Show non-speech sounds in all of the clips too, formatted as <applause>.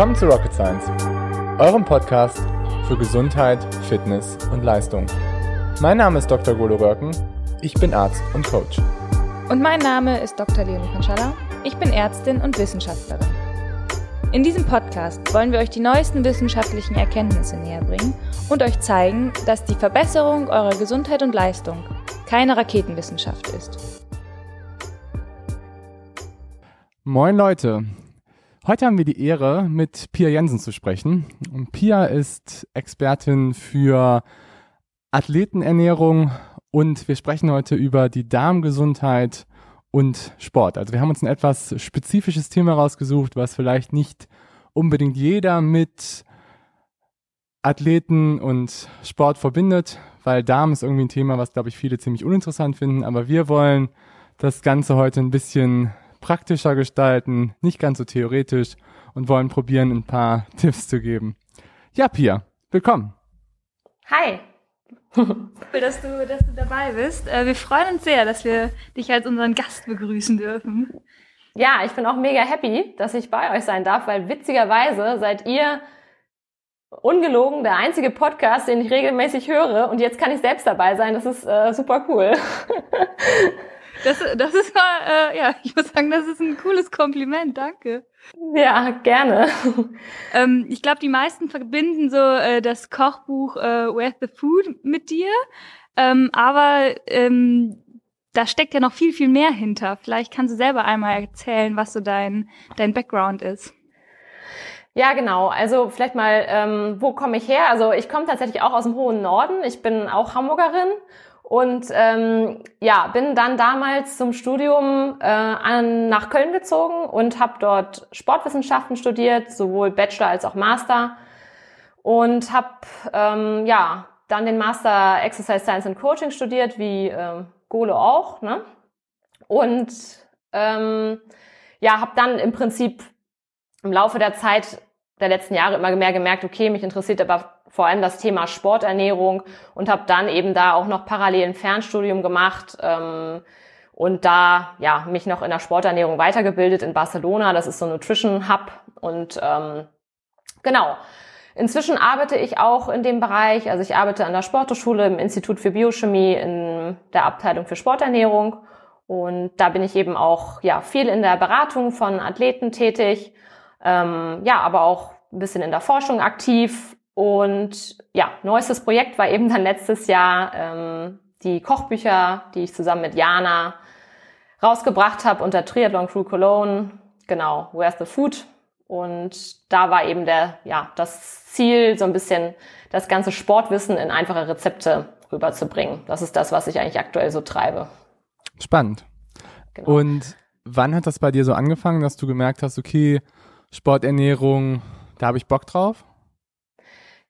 Willkommen zu Rocket Science, eurem Podcast für Gesundheit, Fitness und Leistung. Mein Name ist Dr. Golo Röcken, ich bin Arzt und Coach. Und mein Name ist Dr. Leonie Konschala, ich bin Ärztin und Wissenschaftlerin. In diesem Podcast wollen wir euch die neuesten wissenschaftlichen Erkenntnisse näher bringen und euch zeigen, dass die Verbesserung eurer Gesundheit und Leistung keine Raketenwissenschaft ist. Moin Leute, Heute haben wir die Ehre, mit Pia Jensen zu sprechen. Und Pia ist Expertin für Athletenernährung und wir sprechen heute über die Darmgesundheit und Sport. Also wir haben uns ein etwas spezifisches Thema rausgesucht, was vielleicht nicht unbedingt jeder mit Athleten und Sport verbindet, weil Darm ist irgendwie ein Thema, was, glaube ich, viele ziemlich uninteressant finden. Aber wir wollen das Ganze heute ein bisschen praktischer gestalten, nicht ganz so theoretisch und wollen probieren, ein paar <laughs> Tipps zu geben. Ja, Pia, willkommen. Hi. <laughs> Cool, dass du, dass du dabei bist. Äh, wir freuen uns sehr, dass wir dich als unseren Gast begrüßen dürfen. Ja, ich bin auch mega happy, dass ich bei euch sein darf, weil witzigerweise seid ihr ungelogen der einzige Podcast, den ich regelmäßig höre und jetzt kann ich selbst dabei sein. Das ist äh, super cool. <laughs> Das, das ist mal, äh, ja, ich muss sagen, das ist ein cooles Kompliment, danke. Ja, gerne. Ähm, ich glaube, die meisten verbinden so äh, das Kochbuch äh, Where's the Food mit dir, ähm, aber ähm, da steckt ja noch viel, viel mehr hinter. Vielleicht kannst du selber einmal erzählen, was so dein, dein Background ist. Ja, genau. Also vielleicht mal, ähm, wo komme ich her? Also ich komme tatsächlich auch aus dem hohen Norden. Ich bin auch Hamburgerin und ähm, ja, bin dann damals zum Studium äh, an, nach Köln gezogen und habe dort Sportwissenschaften studiert, sowohl Bachelor als auch Master. Und habe ähm, ja dann den Master Exercise Science and Coaching studiert, wie ähm, Gole auch. Ne? Und ähm, ja, habe dann im Prinzip im Laufe der Zeit der letzten Jahre immer mehr gemerkt, okay, mich interessiert aber vor allem das Thema Sporternährung und habe dann eben da auch noch parallel ein Fernstudium gemacht ähm, und da ja mich noch in der Sporternährung weitergebildet in Barcelona. Das ist so ein Nutrition Hub und ähm, genau. Inzwischen arbeite ich auch in dem Bereich. Also ich arbeite an der Sporthochschule im Institut für Biochemie in der Abteilung für Sporternährung und da bin ich eben auch ja viel in der Beratung von Athleten tätig. Ähm, ja, aber auch ein bisschen in der Forschung aktiv und ja, neuestes Projekt war eben dann letztes Jahr ähm, die Kochbücher, die ich zusammen mit Jana rausgebracht habe unter Triathlon Crew Cologne. Genau, Where's the Food? Und da war eben der, ja, das Ziel, so ein bisschen das ganze Sportwissen in einfache Rezepte rüberzubringen. Das ist das, was ich eigentlich aktuell so treibe. Spannend. Genau. Und wann hat das bei dir so angefangen, dass du gemerkt hast, okay, Sporternährung, da habe ich Bock drauf?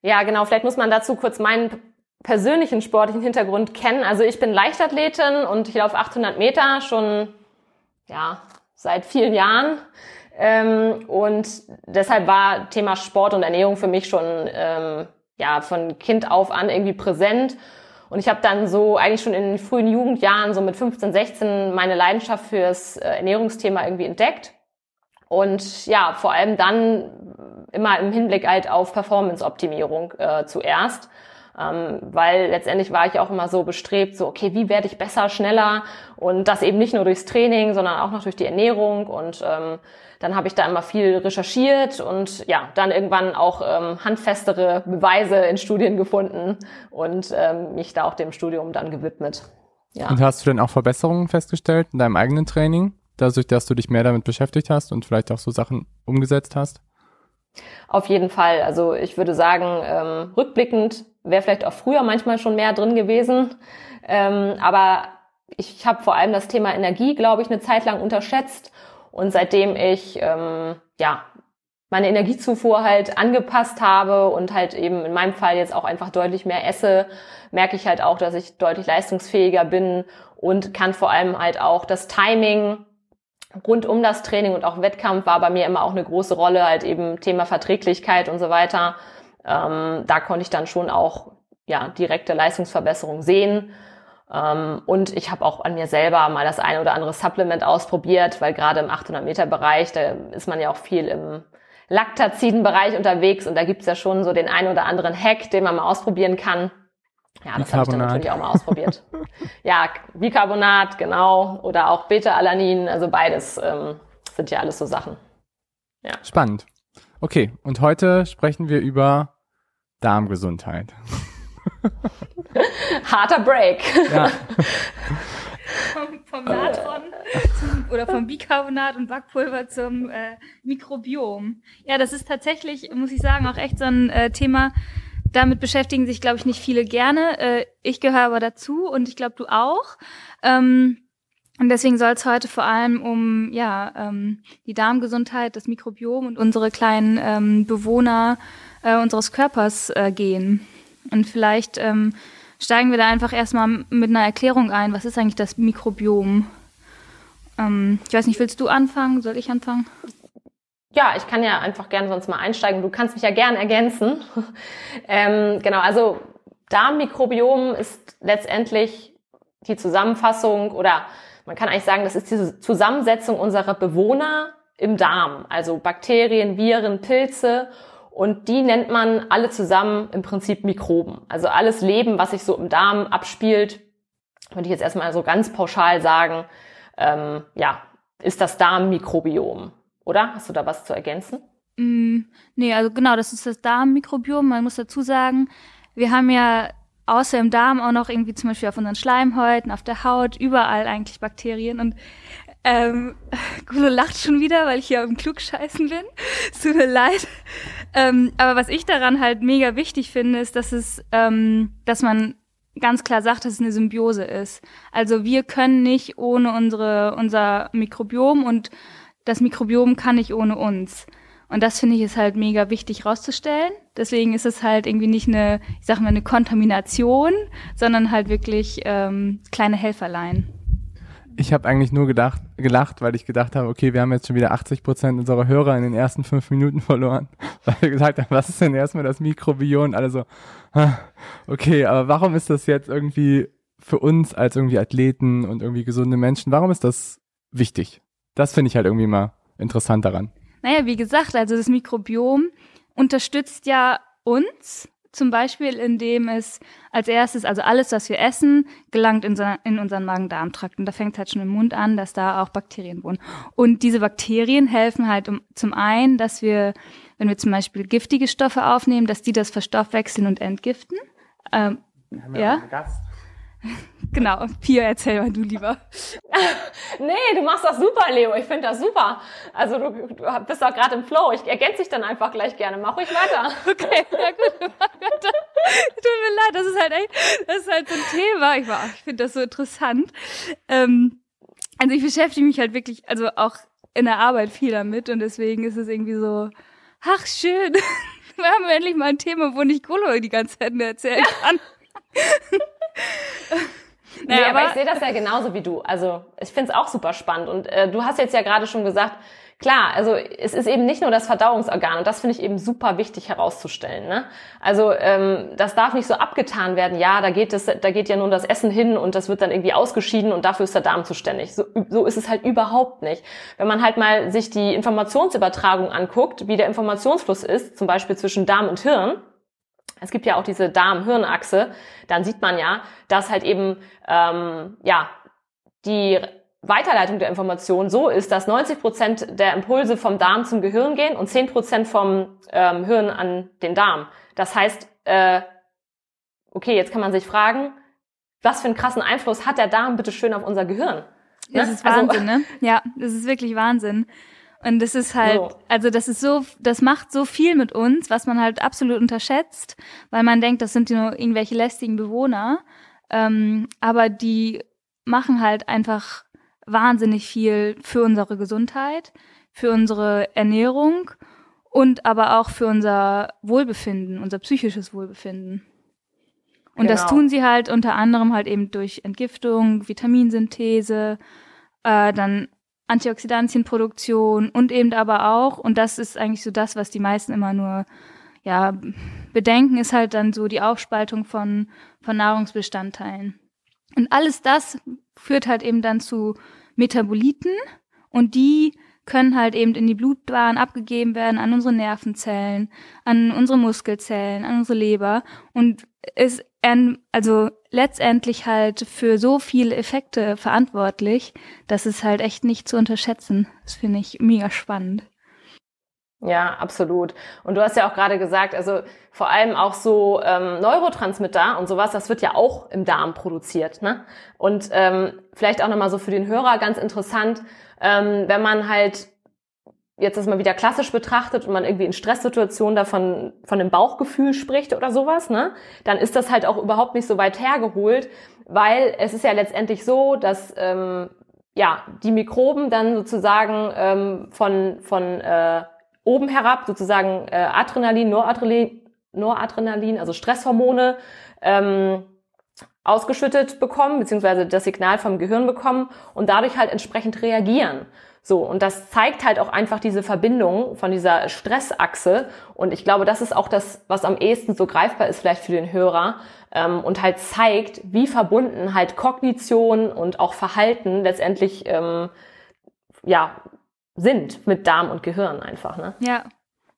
Ja, genau. Vielleicht muss man dazu kurz meinen persönlichen sportlichen Hintergrund kennen. Also ich bin Leichtathletin und ich laufe 800 Meter schon, ja, seit vielen Jahren. Ähm, und deshalb war Thema Sport und Ernährung für mich schon, ähm, ja, von Kind auf an irgendwie präsent. Und ich habe dann so eigentlich schon in frühen Jugendjahren, so mit 15, 16, meine Leidenschaft fürs äh, Ernährungsthema irgendwie entdeckt. Und ja, vor allem dann immer im Hinblick halt auf Performance-Optimierung äh, zuerst. Ähm, weil letztendlich war ich auch immer so bestrebt, so, okay, wie werde ich besser, schneller? Und das eben nicht nur durchs Training, sondern auch noch durch die Ernährung. Und ähm, dann habe ich da immer viel recherchiert und ja, dann irgendwann auch ähm, handfestere Beweise in Studien gefunden und ähm, mich da auch dem Studium dann gewidmet. Ja. Und hast du denn auch Verbesserungen festgestellt in deinem eigenen Training? dadurch, dass du dich mehr damit beschäftigt hast und vielleicht auch so Sachen umgesetzt hast? Auf jeden Fall. Also ich würde sagen, ähm, rückblickend wäre vielleicht auch früher manchmal schon mehr drin gewesen. Ähm, aber ich habe vor allem das Thema Energie, glaube ich, eine Zeit lang unterschätzt. Und seitdem ich ähm, ja meine Energiezufuhr halt angepasst habe und halt eben in meinem Fall jetzt auch einfach deutlich mehr esse, merke ich halt auch, dass ich deutlich leistungsfähiger bin und kann vor allem halt auch das Timing rund um das Training und auch Wettkampf war bei mir immer auch eine große Rolle, halt eben Thema Verträglichkeit und so weiter. Ähm, da konnte ich dann schon auch ja direkte Leistungsverbesserung sehen. Ähm, und ich habe auch an mir selber mal das eine oder andere Supplement ausprobiert, weil gerade im 800 Meter Bereich, da ist man ja auch viel im Laktaziden-Bereich unterwegs und da gibt's ja schon so den einen oder anderen Hack, den man mal ausprobieren kann. Ja, das habe ich dann natürlich auch mal ausprobiert. <laughs> ja, Bicarbonat, genau. Oder auch Beta-Alanin, also beides ähm, sind ja alles so Sachen. Ja. Spannend. Okay, und heute sprechen wir über Darmgesundheit. <laughs> Harter Break. Ja. <laughs> vom, vom Natron zum, oder vom Bicarbonat und Backpulver zum äh, Mikrobiom. Ja, das ist tatsächlich, muss ich sagen, auch echt so ein äh, Thema, damit beschäftigen sich, glaube ich, nicht viele gerne. Äh, ich gehöre aber dazu und ich glaube, du auch. Ähm, und deswegen soll es heute vor allem um ja ähm, die Darmgesundheit, das Mikrobiom und unsere kleinen ähm, Bewohner äh, unseres Körpers äh, gehen. Und vielleicht ähm, steigen wir da einfach erstmal mit einer Erklärung ein. Was ist eigentlich das Mikrobiom? Ähm, ich weiß nicht, willst du anfangen? Soll ich anfangen? Ja, ich kann ja einfach gerne sonst mal einsteigen. Du kannst mich ja gerne ergänzen. <laughs> ähm, genau, also Darmmikrobiom ist letztendlich die Zusammenfassung oder man kann eigentlich sagen, das ist diese Zusammensetzung unserer Bewohner im Darm, also Bakterien, Viren, Pilze und die nennt man alle zusammen im Prinzip Mikroben. Also alles Leben, was sich so im Darm abspielt, würde ich jetzt erstmal so ganz pauschal sagen, ähm, ja, ist das Darmmikrobiom. Oder? Hast du da was zu ergänzen? Mm, nee, also genau, das ist das Darmmikrobiom. Man muss dazu sagen, wir haben ja außer im Darm auch noch irgendwie zum Beispiel auf unseren Schleimhäuten, auf der Haut, überall eigentlich Bakterien. Und ähm, <laughs> Gulo lacht schon wieder, weil ich hier im Klugscheißen bin. <laughs> Es tut mir leid. Ähm, aber was ich daran halt mega wichtig finde, ist, dass es, ähm, dass man ganz klar sagt, dass es eine Symbiose ist. Also wir können nicht ohne unsere, unser Mikrobiom und das Mikrobiom kann nicht ohne uns. Und das finde ich ist halt mega wichtig rauszustellen. Deswegen ist es halt irgendwie nicht eine, ich sag mal, eine Kontamination, sondern halt wirklich ähm, kleine Helferlein. Ich habe eigentlich nur gedacht, gelacht, weil ich gedacht habe, okay, wir haben jetzt schon wieder 80 Prozent unserer Hörer in den ersten fünf Minuten verloren, <laughs> weil wir gesagt haben, was ist denn erstmal das Mikrobiom? Alle so, okay, aber warum ist das jetzt irgendwie für uns als irgendwie Athleten und irgendwie gesunde Menschen, warum ist das wichtig? Das finde ich halt irgendwie mal interessant daran. Naja, wie gesagt, also das Mikrobiom unterstützt ja uns, zum Beispiel indem es als erstes, also alles, was wir essen, gelangt in, in unseren Magen-Darm-Trakt. Und da fängt es halt schon im Mund an, dass da auch Bakterien wohnen. Und diese Bakterien helfen halt um, zum einen, dass wir, wenn wir zum Beispiel giftige Stoffe aufnehmen, dass die das verstoffwechseln und entgiften. Ähm, wir haben ja, ja? Genau, Pia, erzähl mal du lieber. <laughs> nee, du machst das super, Leo. Ich finde das super. Also du, du bist doch gerade im Flow. Ich ergänze dich dann einfach gleich gerne. Mach ruhig weiter. <laughs> Okay, ja gut. <laughs> Tut mir leid, das ist halt echt, das ist halt so ein Thema. Ich, ich finde das so interessant. Ähm, also ich beschäftige mich halt wirklich, also auch in der Arbeit viel damit und deswegen ist es irgendwie so, ach schön. Wir haben endlich mal ein Thema, wo nicht Golo die ganze Zeit nur erzählen kann. Naja, nee, aber, aber ich sehe das ja genauso wie du. Also ich finde es auch super spannend. Und äh, du hast jetzt ja gerade schon gesagt, klar, also es ist eben nicht nur das Verdauungsorgan und das finde ich eben super wichtig herauszustellen. Ne? Also ähm, das darf nicht so abgetan werden. Ja, da geht es, da geht ja nun das Essen hin und das wird dann irgendwie ausgeschieden und dafür ist der Darm zuständig. So, so ist es halt überhaupt nicht. Wenn man halt mal sich die Informationsübertragung anguckt, wie der Informationsfluss ist, zum Beispiel zwischen Darm und Hirn, es gibt ja auch diese Darm-Hirn-Achse, dann sieht man ja, dass halt eben ähm, ja die Weiterleitung der Information so ist, dass 90 Prozent der Impulse vom Darm zum Gehirn gehen und 10 Prozent vom ähm, Hirn an den Darm. Das heißt, äh, okay, jetzt kann man sich fragen, was für einen krassen Einfluss hat der Darm bitte schön auf unser Gehirn? Das ne? ist also Wahnsinn, also, ne? Ja, das ist wirklich Wahnsinn. Und das ist halt, so. also das ist so, das macht so viel mit uns, was man halt absolut unterschätzt, weil man denkt, das sind nur irgendwelche lästigen Bewohner. Ähm, aber die machen halt einfach wahnsinnig viel für unsere Gesundheit, für unsere Ernährung und aber auch für unser Wohlbefinden, unser psychisches Wohlbefinden. Und genau. das tun sie halt unter anderem halt eben durch Entgiftung, Vitaminsynthese, äh, dann Antioxidantienproduktion und eben aber auch, und das ist eigentlich so das, was die meisten immer nur ja, bedenken, ist halt dann so die Aufspaltung von, von Nahrungsbestandteilen. Und alles das führt halt eben dann zu Metaboliten und die können halt eben in die Blutbahn abgegeben werden an unsere Nervenzellen, an unsere Muskelzellen, an unsere Leber und ist also letztendlich halt für so viele Effekte verantwortlich, dass es halt echt nicht zu unterschätzen. Das finde ich mega spannend. Ja, absolut. Und du hast ja auch gerade gesagt, also vor allem auch so ähm, Neurotransmitter und sowas, das wird ja auch im Darm produziert. Ne? Und ähm, vielleicht auch nochmal so für den Hörer ganz interessant, ähm, wenn man halt jetzt das mal wieder klassisch betrachtet und man irgendwie in Stresssituationen davon von dem Bauchgefühl spricht oder sowas, ne, dann ist das halt auch überhaupt nicht so weit hergeholt, weil es ist ja letztendlich so, dass ähm, ja die Mikroben dann sozusagen ähm, von von äh, oben herab sozusagen äh, Adrenalin, Noradrenalin, Noradrenalin, also Stresshormone ähm, ausgeschüttet bekommen, beziehungsweise das Signal vom Gehirn bekommen und dadurch halt entsprechend reagieren. So, und das zeigt halt auch einfach diese Verbindung von dieser Stressachse. Und ich glaube, das ist auch das, was am ehesten so greifbar ist, vielleicht für den Hörer. Ähm, und halt zeigt, wie verbunden halt Kognition und auch Verhalten letztendlich ähm, ja, sind mit Darm und Gehirn einfach. Ne? Ja,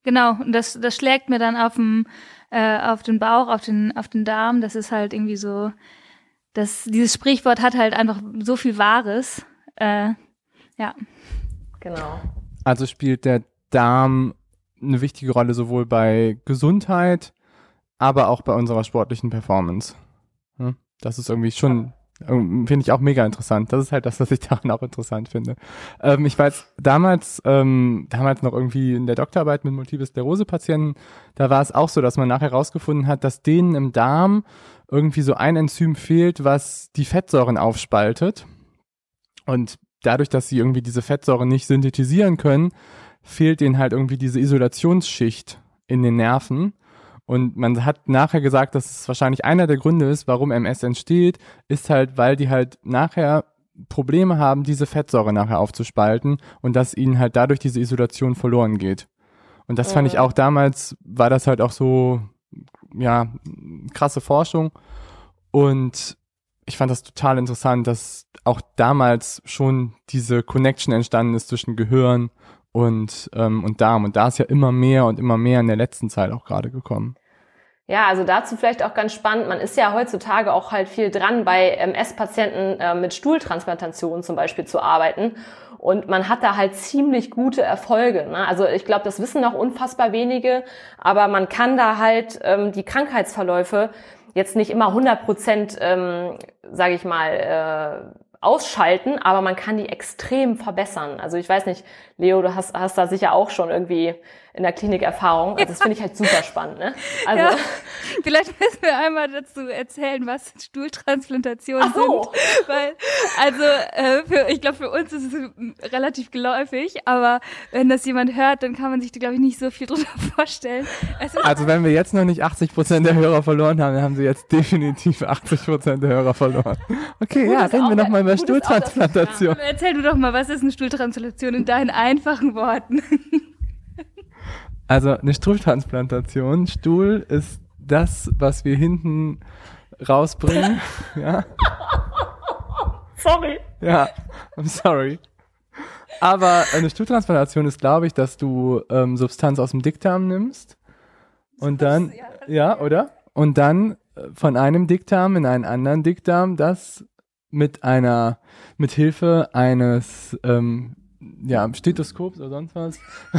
genau. Und das, das schlägt mir dann auf, dem, äh, auf den Bauch, auf den, auf den Darm. Das ist halt irgendwie so, das, dieses Sprichwort hat halt einfach so viel Wahres. Äh, ja. Genau. Also spielt der Darm eine wichtige Rolle sowohl bei Gesundheit, aber auch bei unserer sportlichen Performance. Das ist irgendwie schon, finde ich auch mega interessant. Das ist halt das, was ich <laughs> daran auch interessant finde. Ähm, ich weiß, damals, ähm, damals noch irgendwie in der Doktorarbeit mit Multiple Sklerose-Patienten, da war es auch so, dass man nachher herausgefunden hat, dass denen im Darm irgendwie so ein Enzym fehlt, was die Fettsäuren aufspaltet. Und dadurch, dass sie irgendwie diese Fettsäuren nicht synthetisieren können, fehlt ihnen halt irgendwie diese Isolationsschicht in den Nerven. Und man hat nachher gesagt, dass es wahrscheinlich einer der Gründe ist, warum MS entsteht, ist halt, weil die halt nachher Probleme haben, diese Fettsäure nachher aufzuspalten und dass ihnen halt dadurch diese Isolation verloren geht. Und das fand ich auch damals, war das halt auch so, ja, krasse Forschung. Und ich fand das total interessant, dass auch damals schon diese Connection entstanden ist zwischen Gehirn und, ähm, und Darm. Und da ist ja immer mehr und immer mehr in der letzten Zeit auch gerade gekommen. Ja, also dazu vielleicht auch ganz spannend. Man ist ja heutzutage auch halt viel dran, bei MS-Patienten äh, mit Stuhltransplantationen zum Beispiel zu arbeiten. Und man hat da halt ziemlich gute Erfolge. Ne? Also ich glaube, das wissen noch unfassbar wenige, aber man kann da halt ähm, die Krankheitsverläufe jetzt nicht immer 100 Prozent, ähm, sage ich mal, äh, ausschalten, aber man kann die extrem verbessern. Also ich weiß nicht, Leo, du hast, hast da sicher auch schon irgendwie in der Klinik Erfahrung. Also das finde ich halt super spannend. Ne? Also ja. Vielleicht müssen wir einmal dazu erzählen, was Stuhltransplantationen so. sind. Weil, also äh, für, ich glaube, für uns ist es relativ geläufig, aber wenn das jemand hört, dann kann man sich glaube ich, nicht so viel drunter <laughs> vorstellen. Also wenn wir jetzt noch nicht 80 Prozent der Hörer verloren haben, dann haben sie jetzt definitiv 80 Prozent der Hörer verloren. Okay, ja, reden wir nochmal über Stuhltransplantation. Erzähl du doch mal, was ist eine Stuhltransplantation in deinen einfachen Worten? Also eine Stuhltransplantation. Stuhl ist das, was wir hinten rausbringen. <laughs> ja. Sorry. Ja, I'm sorry. Aber eine Stuhltransplantation ist, glaube ich, dass du ähm, Substanz aus dem Dickdarm nimmst und dann, ja, oder? Und dann äh, von einem Dickdarm in einen anderen Dickdarm das mit einer, mit Hilfe eines ähm, ja, Stethoskop oder sonst was. <laughs>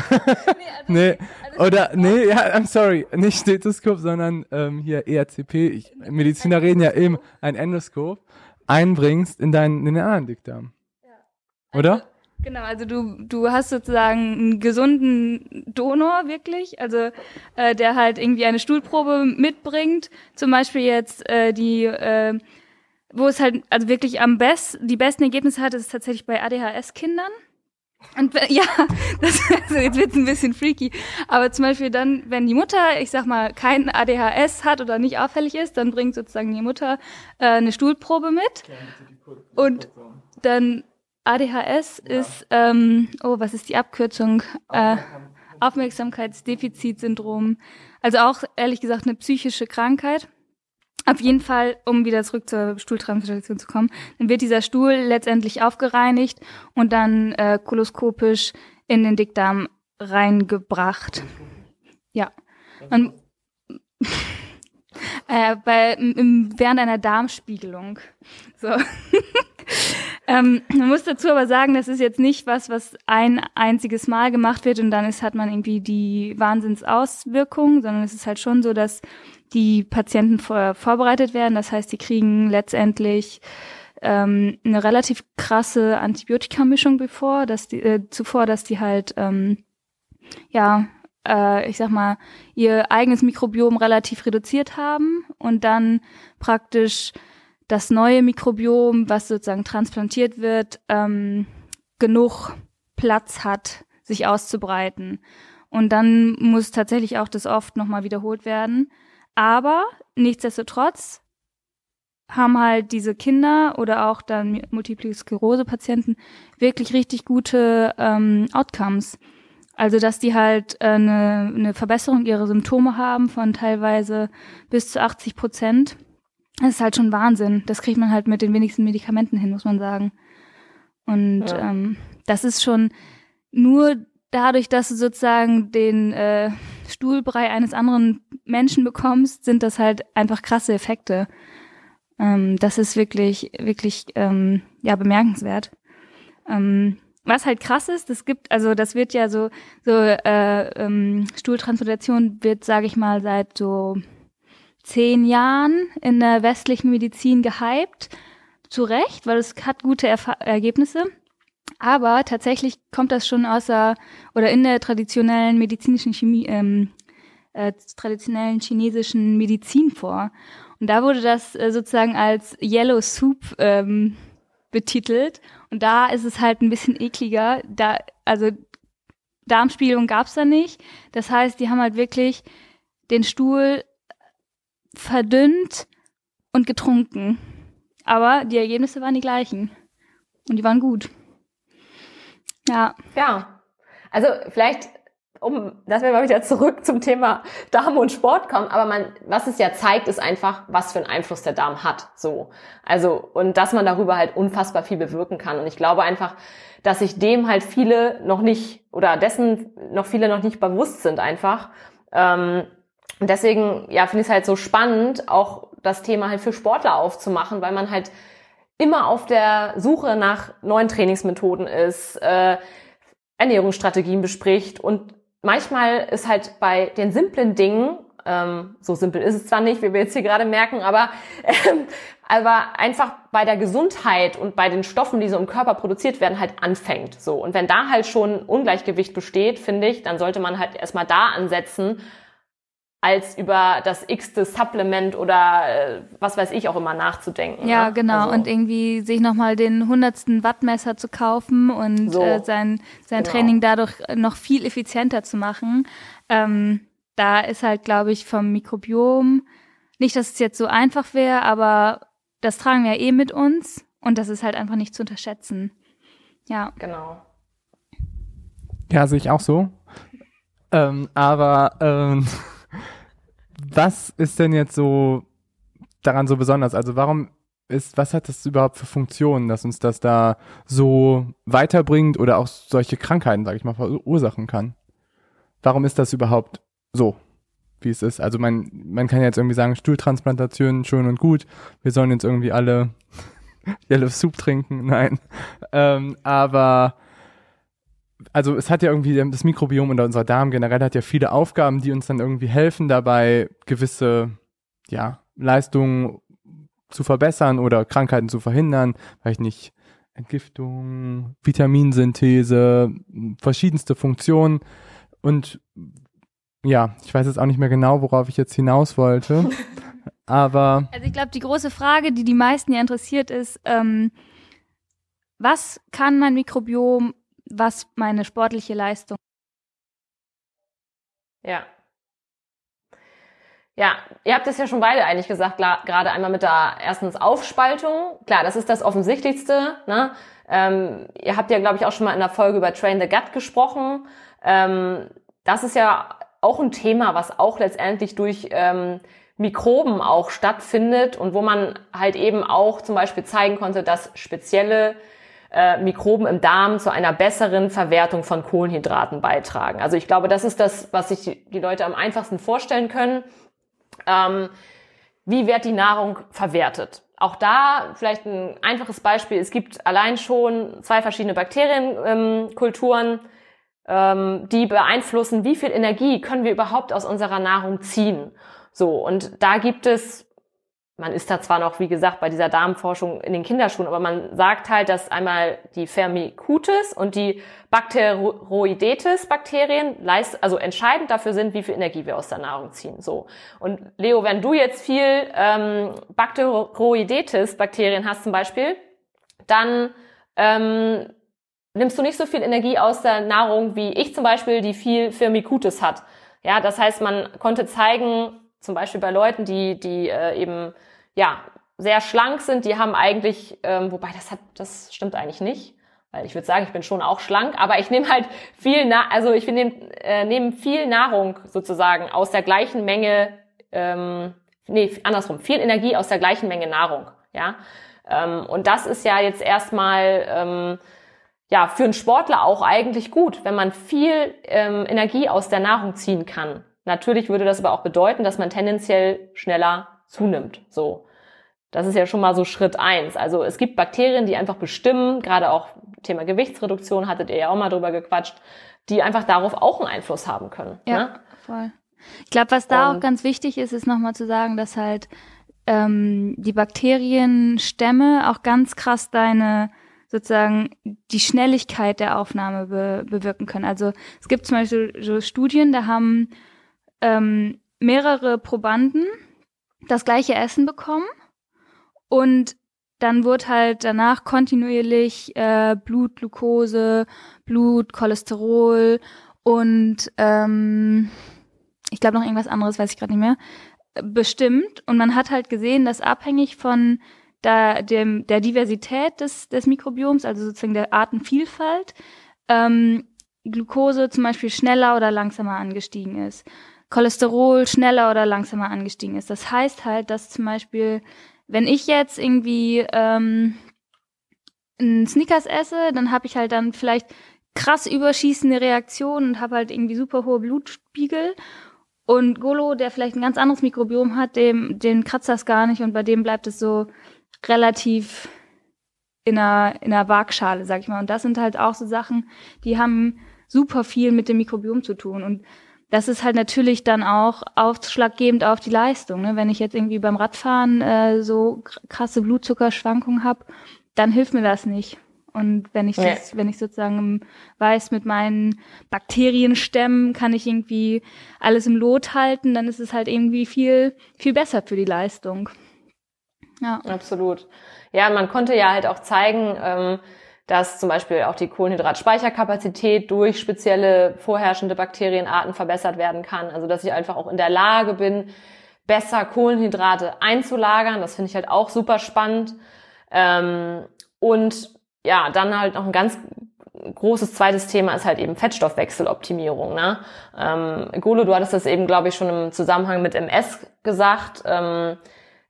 nee, also, nee. oder, nee, ja, I'm sorry, nicht Stethoskop, sondern ähm, hier ERCP, ich, Mediziner reden ja eben, ein Endoskop, einbringst in deinen, in den anderen Dickdarm. Ja. Oder? Also, genau, also du, du hast sozusagen einen gesunden Donor wirklich, also äh, der halt irgendwie eine Stuhlprobe mitbringt, zum Beispiel jetzt äh, die, äh, wo es halt also wirklich am besten, die besten Ergebnisse hat, ist tatsächlich bei ADHS-Kindern. Und ja, <laughs> das, also jetzt wird's ein bisschen freaky. Aber zum Beispiel dann, wenn die Mutter, ich sag mal, kein ADHS hat oder nicht auffällig ist, dann bringt sozusagen die Mutter äh, eine Stuhlprobe mit. Und dann ADHS ist, ähm, oh, was ist die Abkürzung? Äh, Aufmerksamkeitsdefizitsyndrom. Also auch ehrlich gesagt eine psychische Krankheit. Auf jeden Fall, um wieder zurück zur Stuhltransplantation zu kommen, dann wird dieser Stuhl letztendlich aufgereinigt und dann äh, koloskopisch in den Dickdarm reingebracht. Ja. Und, äh, bei, im, während einer Darmspiegelung. So. <laughs> ähm, man muss dazu aber sagen, das ist jetzt nicht was, was ein einziges Mal gemacht wird und dann ist, hat man irgendwie die Wahnsinnsauswirkung, sondern es ist halt schon so, dass die Patienten vorher vorbereitet werden. Das heißt, die kriegen letztendlich ähm, eine relativ krasse Antibiotikamischung bevor, dass die, äh, zuvor, dass die halt ähm, ja äh, ich sag mal, ihr eigenes Mikrobiom relativ reduziert haben und dann praktisch das neue Mikrobiom, was sozusagen transplantiert wird, ähm, genug Platz hat, sich auszubreiten. Und dann muss tatsächlich auch das oft nochmal wiederholt werden. Aber nichtsdestotrotz haben halt diese Kinder oder auch dann Multiple Sklerose-Patienten wirklich richtig gute ähm, Outcomes. Also, dass die halt äh, eine, eine Verbesserung ihrer Symptome haben von teilweise bis zu 80 Prozent. Das ist halt schon Wahnsinn. Das kriegt man halt mit den wenigsten Medikamenten hin, muss man sagen. Und ja. ähm, das ist schon nur dadurch, dass du sozusagen den äh, Stuhlbrei eines anderen Menschen bekommst, sind das halt einfach krasse Effekte. Ähm, das ist wirklich, wirklich ähm, ja bemerkenswert. Ähm, was halt krass ist, das gibt, also das wird ja so, so äh, ähm, Stuhltransplantation wird, sage ich mal, seit so zehn Jahren in der westlichen Medizin gehypt. Zu Recht, weil es hat gute Erf Ergebnisse. Aber tatsächlich kommt das schon außer oder in der traditionellen medizinischen Chemie, ähm, äh, traditionellen chinesischen Medizin vor. Und da wurde das äh, sozusagen als Yellow Soup ähm, betitelt. Und da ist es halt ein bisschen ekliger. Da, also Darmspiegelung gab's da nicht. Das heißt, die haben halt wirklich den Stuhl verdünnt und getrunken. Aber die Ergebnisse waren die gleichen. Und die waren gut. Ja. Ja. Also vielleicht um, dass wir mal wieder zurück zum Thema Darm und Sport kommen, aber man, was es ja zeigt, ist einfach, was für einen Einfluss der Darm hat, so. Also, und dass man darüber halt unfassbar viel bewirken kann. Und ich glaube einfach, dass sich dem halt viele noch nicht, oder dessen noch viele noch nicht bewusst sind einfach. Ähm, und deswegen, ja, finde ich es halt so spannend, auch das Thema halt für Sportler aufzumachen, weil man halt immer auf der Suche nach neuen Trainingsmethoden ist, äh, Ernährungsstrategien bespricht und manchmal ist halt bei den simplen Dingen, ähm, so simpel ist es zwar nicht, wie wir jetzt hier gerade merken, aber, ähm, aber einfach bei der Gesundheit und bei den Stoffen, die so im Körper produziert werden, halt anfängt. So. Und wenn da halt schon Ungleichgewicht besteht, finde ich, dann sollte man halt erstmal da ansetzen als über das x-te Supplement oder äh, was weiß ich auch immer nachzudenken. Ja, ne? genau. Also. Und irgendwie sich nochmal den hundertsten Wattmesser zu kaufen und so. äh, sein, sein genau. Training dadurch noch viel effizienter zu machen. Ähm, da ist halt, glaube ich, vom Mikrobiom, nicht, dass es jetzt so einfach wäre, aber das tragen wir ja eh mit uns und das ist halt einfach nicht zu unterschätzen. Ja. Genau. Ja, sehe ich auch so. Ähm, aber ähm, <laughs> was ist denn jetzt so daran so besonders? Also warum ist, was hat das überhaupt für Funktionen, dass uns das da so weiterbringt oder auch solche Krankheiten, sage ich mal, verursachen kann? Warum ist das überhaupt so, wie es ist? Also man, man kann jetzt irgendwie sagen, Stuhltransplantation schön und gut, wir sollen jetzt irgendwie alle <laughs> Yellow Soup trinken, nein. Ähm, aber also es hat ja irgendwie das Mikrobiom und unser Darm generell hat ja viele Aufgaben, die uns dann irgendwie helfen dabei, gewisse ja, Leistungen zu verbessern oder Krankheiten zu verhindern, weil ich nicht Entgiftung, Vitaminsynthese, verschiedenste Funktionen. Und ja, ich weiß jetzt auch nicht mehr genau, worauf ich jetzt hinaus wollte, <laughs> aber also ich glaube, die große Frage, die die meisten ja interessiert, ist, ähm, was kann mein Mikrobiom was meine sportliche Leistung. Ja. Ja, ihr habt es ja schon beide eigentlich gesagt, gerade einmal mit der erstens Aufspaltung. Klar, das ist das Offensichtlichste. Ne? Ähm, ihr habt ja, glaube ich, auch schon mal in der Folge über Train the Gut gesprochen. Ähm, das ist ja auch ein Thema, was auch letztendlich durch ähm, Mikroben auch stattfindet und wo man halt eben auch zum Beispiel zeigen konnte, dass spezielle äh, Mikroben im Darm zu einer besseren Verwertung von Kohlenhydraten beitragen. Also ich glaube, das ist das, was sich die, Leute am einfachsten vorstellen können. Ähm, wie wird die Nahrung verwertet? Auch da vielleicht ein einfaches Beispiel. Es gibt allein schon zwei verschiedene Bakterienkulturen, ähm, die beeinflussen, wie viel Energie können wir überhaupt aus unserer Nahrung ziehen. So, und da gibt es man ist da zwar noch, wie gesagt, bei dieser Darmforschung in den Kinderschuhen, aber man sagt halt, dass einmal die Firmicutes und die Bacteroidetes-Bakterien also entscheidend dafür sind, wie viel Energie wir aus der Nahrung ziehen. So. Und Leo, wenn du jetzt viel ähm, Bacteroidetes-Bakterien hast zum Beispiel, dann ähm, nimmst du nicht so viel Energie aus der Nahrung wie ich zum Beispiel, die viel Firmicutes hat. Ja, das heißt, man konnte zeigen, zum Beispiel bei Leuten, die, die äh, eben ja sehr schlank sind, die haben eigentlich, ähm, wobei das hat, das stimmt eigentlich nicht, weil ich würde sagen, ich bin schon auch schlank, aber ich nehme halt viel, Na also ich nehme äh, nehm viel Nahrung sozusagen aus der gleichen Menge, ähm, nee, andersrum, viel Energie aus der gleichen Menge Nahrung, ja. Ähm, und das ist ja jetzt erstmal ähm, ja für einen Sportler auch eigentlich gut, wenn man viel ähm, Energie aus der Nahrung ziehen kann. Natürlich würde das aber auch bedeuten, dass man tendenziell schneller zunimmt. So. Das ist ja schon mal so Schritt eins. Also es gibt Bakterien, die einfach bestimmen, gerade auch Thema Gewichtsreduktion, hattet ihr ja auch mal drüber gequatscht, die einfach darauf auch einen Einfluss haben können. Ja, ne? voll. Ich glaube, was da Und, auch ganz wichtig ist, ist nochmal zu sagen, dass halt ähm, die Bakterienstämme auch ganz krass deine sozusagen die Schnelligkeit der Aufnahme be bewirken können. Also es gibt zum Beispiel so Studien, da haben ähm, mehrere Probanden das gleiche Essen bekommen und dann wurde halt danach kontinuierlich äh, Blutglucose, Blutcholesterol und ähm, ich glaube noch irgendwas anderes, weiß ich gerade nicht mehr, bestimmt. Und man hat halt gesehen, dass abhängig von der, dem, der Diversität des, des Mikrobioms, also sozusagen der Artenvielfalt, ähm, Glucose zum Beispiel schneller oder langsamer angestiegen ist. Cholesterol schneller oder langsamer angestiegen ist. Das heißt halt, dass zum Beispiel, wenn ich jetzt irgendwie ähm, einen Snickers esse, dann habe ich halt dann vielleicht krass überschießende Reaktionen und habe halt irgendwie super hohe Blutspiegel. Und Golo, der vielleicht ein ganz anderes Mikrobiom hat, dem, den kratzt das gar nicht und bei dem bleibt es so relativ in einer, in einer Waagschale, sag ich mal. Und das sind halt auch so Sachen, die haben super viel mit dem Mikrobiom zu tun. Und das ist halt natürlich dann auch ausschlaggebend auf die Leistung. Ne? Wenn ich jetzt irgendwie beim Radfahren äh, so krasse Blutzuckerschwankungen habe, dann hilft mir das nicht. Und wenn ich das, ja. wenn ich sozusagen weiß, mit meinen Bakterienstämmen kann ich irgendwie alles im Lot halten, dann ist es halt irgendwie viel, viel besser für die Leistung. Ja. Absolut. Ja, man konnte ja halt auch zeigen, ähm, dass zum Beispiel auch die Kohlenhydratspeicherkapazität durch spezielle vorherrschende Bakterienarten verbessert werden kann. Also dass ich einfach auch in der Lage bin, besser Kohlenhydrate einzulagern. Das finde ich halt auch super spannend. Ähm, und ja, dann halt noch ein ganz großes zweites Thema ist halt eben Fettstoffwechseloptimierung. Ne? Ähm, Golo, du hattest das eben, glaube ich, schon im Zusammenhang mit MS gesagt. Ähm,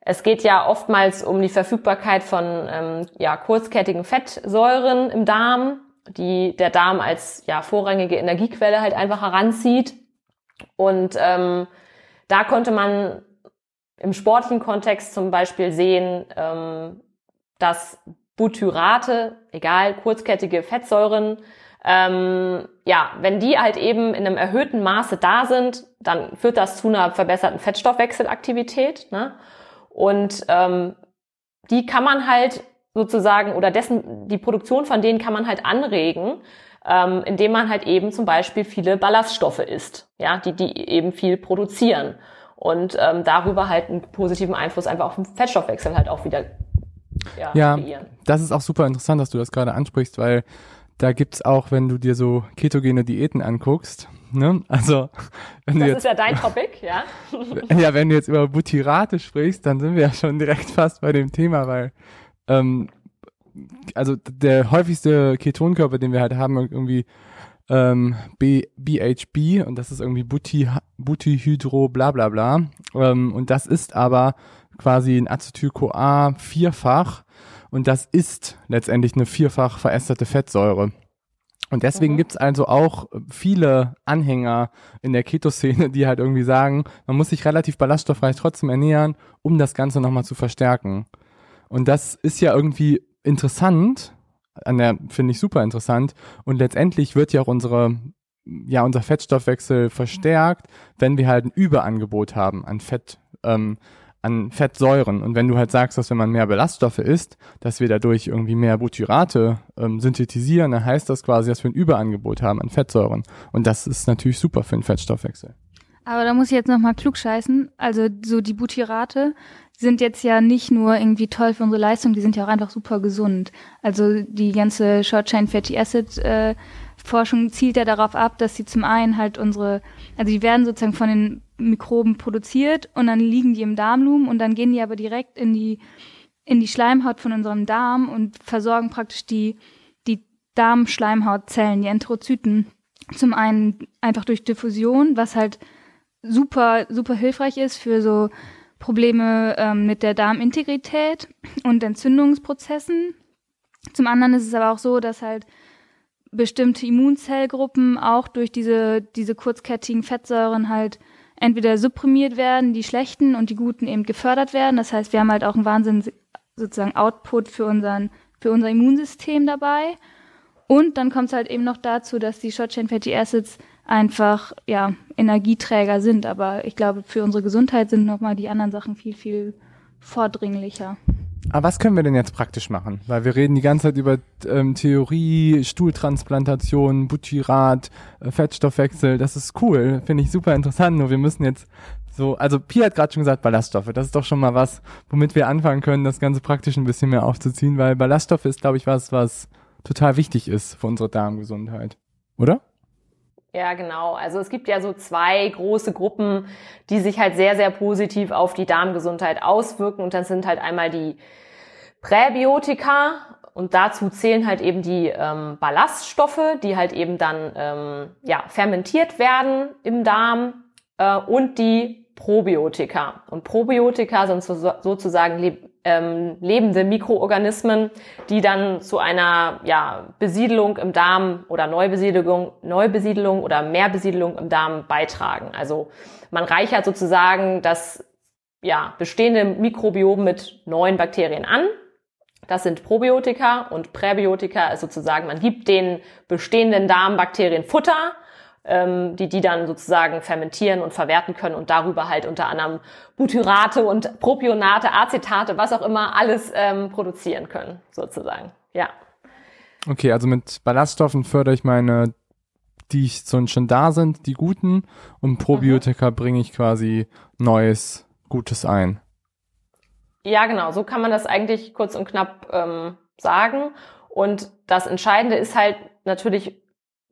es geht ja oftmals um die Verfügbarkeit von ähm, ja, kurzkettigen Fettsäuren im Darm, die der Darm als ja, vorrangige Energiequelle halt einfach heranzieht. Und ähm, da konnte man im sportlichen Kontext zum Beispiel sehen, ähm, dass Butyrate, egal, kurzkettige Fettsäuren, ähm, ja, wenn die halt eben in einem erhöhten Maße da sind, dann führt das zu einer verbesserten Fettstoffwechselaktivität. Ne? Und ähm, die kann man halt sozusagen oder dessen die Produktion von denen kann man halt anregen, ähm, indem man halt eben zum Beispiel viele Ballaststoffe isst, ja, die die eben viel produzieren und ähm, darüber halt einen positiven Einfluss einfach auf den Fettstoffwechsel halt auch wieder ja, ja kreieren. das ist auch super interessant, dass du das gerade ansprichst, weil da gibt's auch, wenn du dir so ketogene Diäten anguckst, Ne? Also, wenn das du jetzt, ist ja dein Topic, ja. <laughs> ja, wenn du jetzt über Butyrate sprichst, dann sind wir ja schon direkt fast bei dem Thema, weil ähm, also der häufigste Ketonkörper, den wir halt haben, irgendwie äh, ähm, B, BHB und das ist irgendwie Buty, Butyhydro bla bla bla. Ähm, und das ist aber quasi ein Acetyl-CoA vierfach und das ist letztendlich eine vierfach verästerte Fettsäure. Und deswegen mhm. gibt's also auch viele Anhänger in der Keto-Szene, die halt irgendwie sagen, man muss sich relativ ballaststoffreich trotzdem ernähren, um das Ganze nochmal zu verstärken. Und das ist ja irgendwie interessant, an der finde ich super interessant. Und letztendlich wird ja auch unsere, ja, unser Fettstoffwechsel verstärkt, wenn wir halt ein Überangebot haben an Fett, ähm, an Fettsäuren. Und wenn du halt sagst, dass wenn man mehr Ballaststoffe isst, dass wir dadurch irgendwie mehr Butyrate ähm, synthetisieren, dann heißt das quasi, dass wir ein Überangebot haben an Fettsäuren. Und das ist natürlich super für den Fettstoffwechsel. Aber da muss ich jetzt nochmal klug scheißen. Also so die Butyrate sind jetzt ja nicht nur irgendwie toll für unsere Leistung, die sind ja auch einfach super gesund. Also die ganze Short Chain Fatty Acid äh, Forschung zielt ja darauf ab, dass sie zum einen halt unsere, also die werden sozusagen von den Mikroben produziert und dann liegen die im Darmlumen und dann gehen die aber direkt in die in die Schleimhaut von unserem Darm und versorgen praktisch die die Darmschleimhautzellen, die Enterozyten zum einen einfach durch Diffusion, was halt super super hilfreich ist für so Probleme ähm, mit der Darmintegrität und Entzündungsprozessen. Zum anderen ist es aber auch so, dass halt bestimmte Immunzellgruppen auch durch diese, diese kurzkettigen Fettsäuren halt entweder supprimiert werden, die schlechten und die guten eben gefördert werden. Das heißt, wir haben halt auch einen Wahnsinn sozusagen Output für unseren, für unser Immunsystem dabei. Und dann kommt es halt eben noch dazu, dass die Short Chain Fatty Acids einfach ja Energieträger sind. Aber ich glaube, für unsere Gesundheit sind nochmal die anderen Sachen viel, viel vordringlicher. Aber was können wir denn jetzt praktisch machen? Weil wir reden die ganze Zeit über ähm, Theorie, Stuhltransplantation, Butyrat, äh, Fettstoffwechsel. Das ist cool, finde ich super interessant. Nur wir müssen jetzt so, also Pia hat gerade schon gesagt, Ballaststoffe. Das ist doch schon mal was, womit wir anfangen können, das Ganze praktisch ein bisschen mehr aufzuziehen, weil Ballaststoffe ist, glaube ich, was, was total wichtig ist für unsere Darmgesundheit. Oder? Ja, genau. Also es gibt ja so zwei große Gruppen, die sich halt sehr, sehr positiv auf die Darmgesundheit auswirken. Und das sind halt einmal die Präbiotika und dazu zählen halt eben die ähm, Ballaststoffe, die halt eben dann ähm, ja, fermentiert werden im Darm äh, und die Probiotika. Und Probiotika sind so, sozusagen ähm, lebende Mikroorganismen, die dann zu einer ja, Besiedelung im Darm oder Neubesiedelung, Neubesiedelung oder Mehrbesiedelung im Darm beitragen. Also man reichert sozusagen das ja, bestehende Mikrobiom mit neuen Bakterien an. Das sind Probiotika und Präbiotika ist sozusagen, man gibt den bestehenden Darmbakterien Futter ähm, die die dann sozusagen fermentieren und verwerten können und darüber halt unter anderem Butyrate und Propionate, Acetate, was auch immer, alles ähm, produzieren können, sozusagen. Ja. Okay, also mit Ballaststoffen fördere ich meine, die schon, schon da sind, die guten, und Probiotika mhm. bringe ich quasi Neues, Gutes ein. Ja, genau, so kann man das eigentlich kurz und knapp ähm, sagen. Und das Entscheidende ist halt natürlich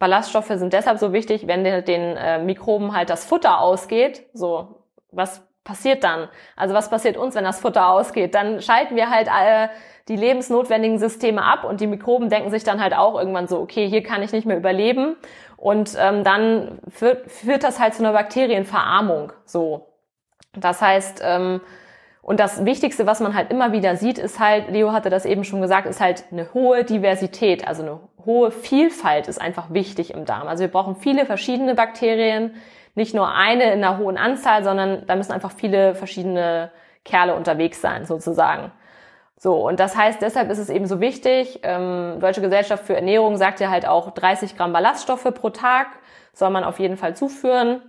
Ballaststoffe sind deshalb so wichtig, wenn den, den äh, Mikroben halt das Futter ausgeht. So, was passiert dann? Also was passiert uns, wenn das Futter ausgeht? Dann schalten wir halt äh, die lebensnotwendigen Systeme ab und die Mikroben denken sich dann halt auch irgendwann so, okay, hier kann ich nicht mehr überleben. Und ähm, dann führt, führt das halt zu einer Bakterienverarmung. So. Das heißt, ähm, und das Wichtigste, was man halt immer wieder sieht, ist halt, Leo hatte das eben schon gesagt, ist halt eine hohe Diversität, also eine hohe Vielfalt ist einfach wichtig im Darm. Also wir brauchen viele verschiedene Bakterien, nicht nur eine in einer hohen Anzahl, sondern da müssen einfach viele verschiedene Kerle unterwegs sein, sozusagen. So, und das heißt, deshalb ist es eben so wichtig, ähm, Deutsche Gesellschaft für Ernährung sagt ja halt auch 30 Gramm Ballaststoffe pro Tag soll man auf jeden Fall zuführen.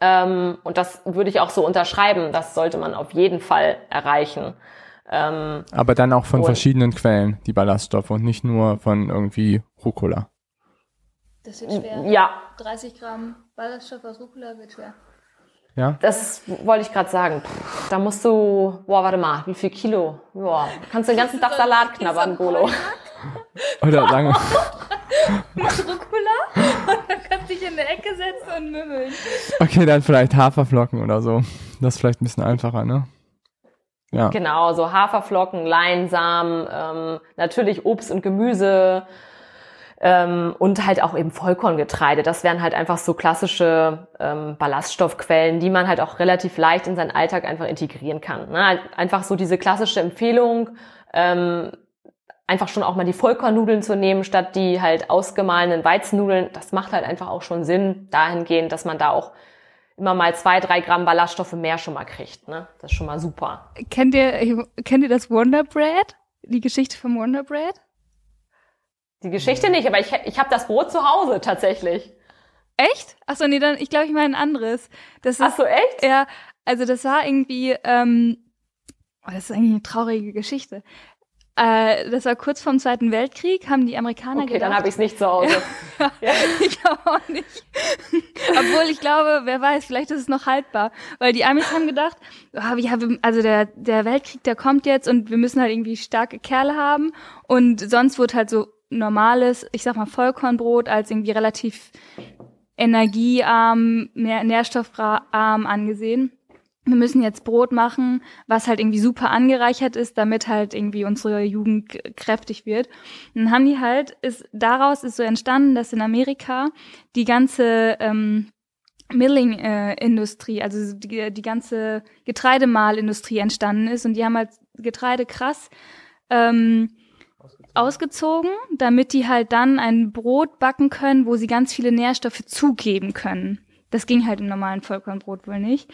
Ähm, und das würde ich auch so unterschreiben. Das sollte man auf jeden Fall erreichen. Ähm, Aber dann auch von verschiedenen Quellen, die Ballaststoffe und nicht nur von irgendwie Rucola. Das wird schwer. Ja. 30 Gramm Ballaststoff aus Rucola wird schwer. Ja? Das wollte ich gerade sagen. Da musst du, boah, warte mal, wie viel Kilo? Boah, kannst du den ganzen Tag Salat knabbern, Golo. Oder lange. <laughs> Mit Rucola <laughs> dann kannst du dich in der Ecke setzen und mümmeln. Okay, dann vielleicht Haferflocken oder so. Das ist vielleicht ein bisschen einfacher, ne? Ja. Genau, so Haferflocken, Leinsamen, ähm, natürlich Obst und Gemüse, Ähm, und halt auch eben Vollkorngetreide. Das wären halt einfach so klassische ähm, Ballaststoffquellen, die man halt auch relativ leicht in seinen Alltag einfach integrieren kann. Ne? Einfach so diese klassische Empfehlung, ähm, einfach schon auch mal die Vollkornnudeln zu nehmen, statt die halt ausgemahlenen Weizennudeln. Das macht halt einfach auch schon Sinn, dahingehend, dass man da auch immer mal zwei, drei Gramm Ballaststoffe mehr schon mal kriegt. Ne? Das ist schon mal super. Kennt ihr, kennt ihr das Wonder Bread? Die Geschichte vom Wonder Bread? Die Geschichte nicht, aber ich, ich habe das Brot zu Hause tatsächlich. Echt? Achso, nee, dann, ich glaube, ich meine ein anderes. Das ist, Ach so, echt? Ja, also das war irgendwie, ähm, oh, das ist eigentlich eine traurige Geschichte. Äh, das war kurz vorm Zweiten Weltkrieg, haben die Amerikaner Okay, gedacht. dann habe ich es nicht zu Hause. Ja, <laughs> Ja. ich glaube auch nicht. <laughs> Obwohl ich glaube, wer weiß, vielleicht ist es noch haltbar. Weil die Amis haben gedacht, ah, ja, also der, der Weltkrieg, der kommt jetzt und wir müssen halt irgendwie starke Kerle haben. Und sonst wird halt so normales, ich sag mal Vollkornbrot als irgendwie relativ energiearm, nähr nährstoffarm angesehen. Wir müssen jetzt Brot machen, was halt irgendwie super angereichert ist, damit halt irgendwie unsere Jugend kräftig wird. Und dann haben die halt, ist, daraus ist so entstanden, dass in Amerika die ganze ähm, Milling-Industrie, also die, die ganze Getreidemalindustrie entstanden ist und die haben halt Getreide krass ähm, ausgezogen, damit die halt dann ein Brot backen können, wo sie ganz viele Nährstoffe zugeben können. Das ging halt im normalen Vollkornbrot wohl nicht.